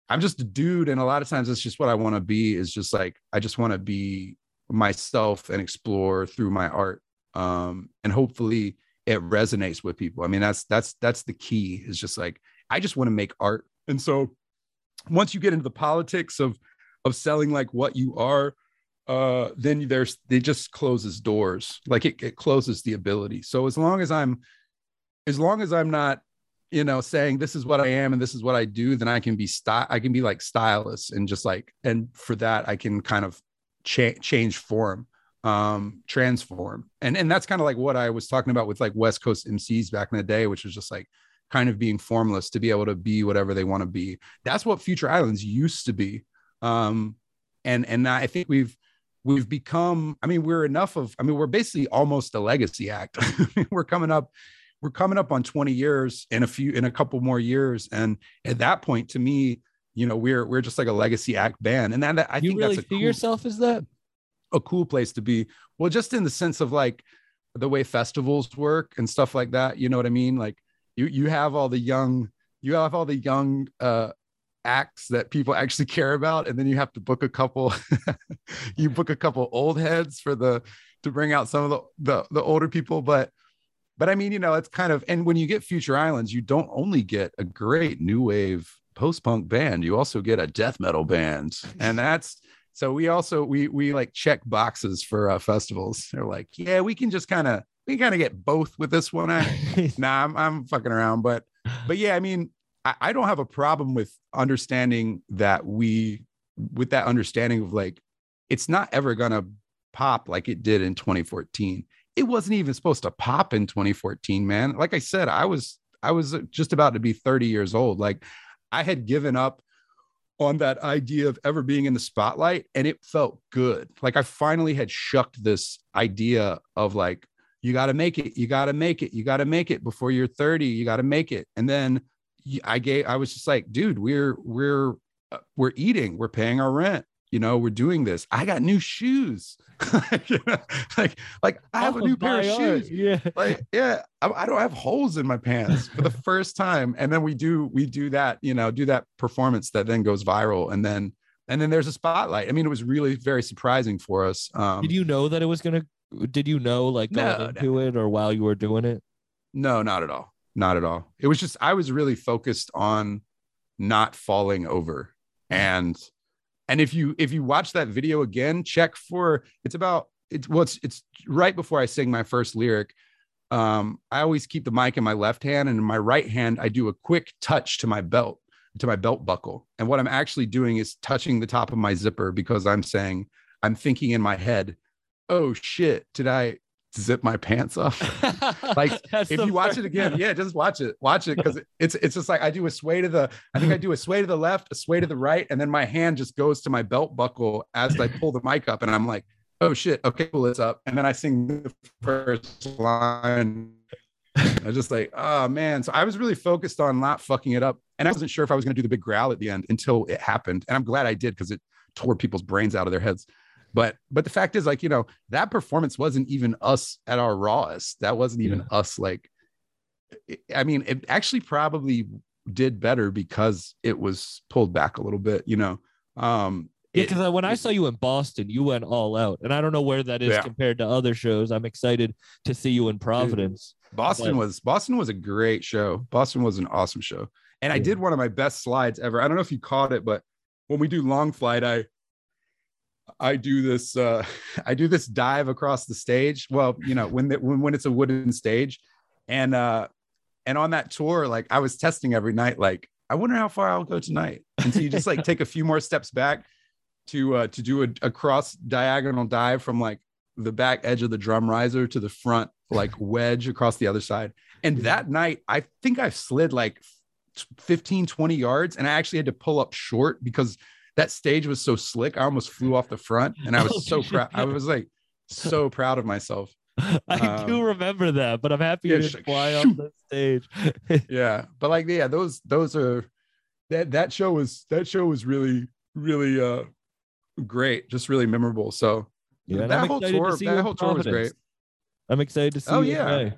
I'm just a dude, and a lot of times it's just what I want to be. Is just like I just want to be myself and explore through my art, um, and hopefully it resonates with people. I mean, that's that's that's the key. Is just like I just want to make art, and so once you get into the politics of of selling like what you are uh then there's it just closes doors like it, it closes the ability so as long as i'm as long as i'm not you know saying this is what i am and this is what i do then i can be style i can be like stylist and just like and for that i can kind of cha- change form um transform. And and that's kind of like what i was talking about with like west coast mcs back in the day which was just like kind of being formless to be able to be whatever they want to be. That's what future islands used to be. Um and and i think we've we've become i mean we're enough of i mean we're basically almost a legacy act. We're coming up we're coming up on 20 years in a few in a couple more years. And at that point to me you know we're we're just like a legacy act band. And that, that i you think really that's a cool, yourself as that? a cool place to be. Well just in the sense of like the way festivals work and stuff like that you know what i mean? Like you you have all the young you have all the young uh acts that people actually care about and then you have to book a couple you book a couple old heads for the to bring out some of the, the the older people. But but i mean you know it's kind of and when you get future islands you don't only get a great new wave post-punk band you also get a death metal band. And that's so we also we we like check boxes for uh, festivals. They're like yeah we can just kind of we kind of get both with this one act. Nah I'm, I'm fucking around. But but yeah i mean I, I don't have a problem with understanding that we with that understanding of like it's not ever gonna pop like it did in 2014 it wasn't even supposed to pop in 2014 man. Like i said i was i was just about to be 30 years old. Like i had given up on that idea of ever being in the spotlight and it felt good. Like i finally had shucked this idea of like you got to make it you got to make it you got to make it before you're 30 you got to make it. And then I gave i was just like dude we're we're uh, we're eating we're paying our rent you know we're doing this. I got new shoes You know, like like i have a new pair of shoes Yeah. like yeah I, I don't have holes in my pants for the first time and then we do we do that you know do that performance that then goes viral and then and then there's a spotlight i mean it was really very surprising for us um Did you know that it was gonna? Did you know like going No, no. into it or while you were doing it? no not at all not at all it was just i was really focused on not falling over and and if you if you watch that video again check for it's about it's what's it's right before i sing my first lyric. Um i always keep the mic in my left hand and in my right hand i do a quick touch to my belt to my belt buckle. And what i'm actually doing is touching the top of my zipper because i'm saying i'm thinking in my head oh shit did i zip my pants off. Like, if you watch it again, yeah, just watch it. Watch it because it's it's just like I do a sway to the I think I do a sway to the left, a sway to the right, and then my hand just goes to my belt buckle as I pull the mic up, and I'm like, oh shit, okay, pull this up, and then I sing the first line. I was just like, oh man. So I was really focused on not fucking it up, and I wasn't sure if I was going to do the big growl at the end until it happened, and I'm glad I did because it tore people's brains out of their heads. But but the fact is, like you know, that performance wasn't even us at our rawest. That wasn't even us. Like, I mean, it actually probably did better because it was pulled back a little bit. You know, um, Yeah, because when I saw you in Boston, you went all out, and I don't know where that is Yeah. compared to other shows. I'm excited to see you in Providence. Boston But- was Boston was a great show. Boston was an awesome show. And I did one of my best slides ever. I don't know if you caught it, but when we do long flight, I I do this uh I do this dive across the stage. Well, you know, when the, when when it's a wooden stage. And uh and on that tour, like I was testing every night, like, I wonder how far I'll go tonight. And so you just like take a few more steps back to uh to do a, a cross diagonal dive from like the back edge of the drum riser to the front like wedge across the other side and that night i think i slid like 15 20 yards and i actually had to pull up short because that stage was so slick i almost flew off the front and i was so proud i was like so proud of myself I do Um, remember that, but I'm happy yeah, you didn't like, fly off the stage. yeah but like yeah those those are that that show was that show was really really uh great just really memorable so Yeah, that I'm whole excited to tour that whole tour was great I'm excited to see Oh, yeah.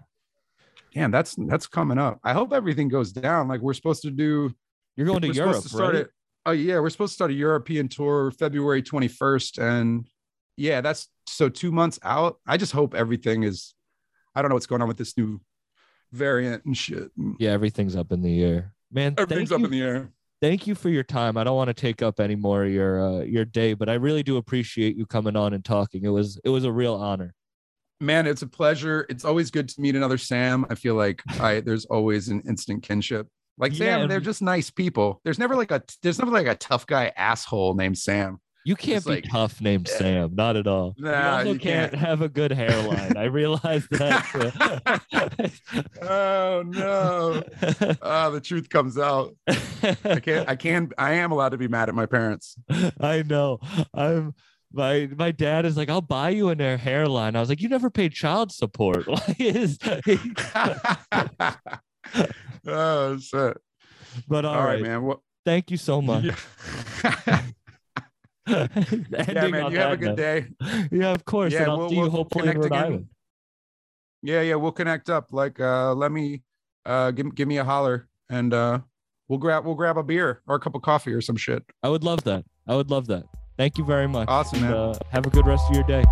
Damn that's that's coming up i hope everything goes down like we're supposed to do You're going to Europe, to start right? it oh yeah we're supposed to start a european tour february 21st and yeah that's so two months out i just hope everything is i don't know what's going on with this new variant and shit Yeah, everything's up in the air, man. everything's up you, in the air thank you for your time. I don't want to take up any more of your uh, your day, but I really do appreciate you coming on and talking. It was it was a real honor. man it's a pleasure it's always good to meet another sam i feel like i there's always an instant kinship like Yeah, sam they're just nice people there's never like a there's never like a tough guy asshole named sam You can't It's be like- tough named Yeah. Sam, not at all. Nah, you also you can't, can't. have a good hairline. I realize that. oh no ah the truth comes out i can't i can i am allowed to be mad at my parents I know. I'm my my dad is like, I'll buy you a hair hairline. I was like, you never paid child support. Like, is oh shit but all right, man well Thank you so much. yeah, Ending man you have a good note. day Yeah, of course. Yeah, we'll- we'll hopefully in connect Rhode again. Island. yeah yeah we'll connect up like uh let me uh give, give me a holler and uh we'll grab we'll grab a beer or a cup of coffee or some shit I would love that. I would love that. Thank you very much. Awesome, And, man. Uh, have a good rest of your day.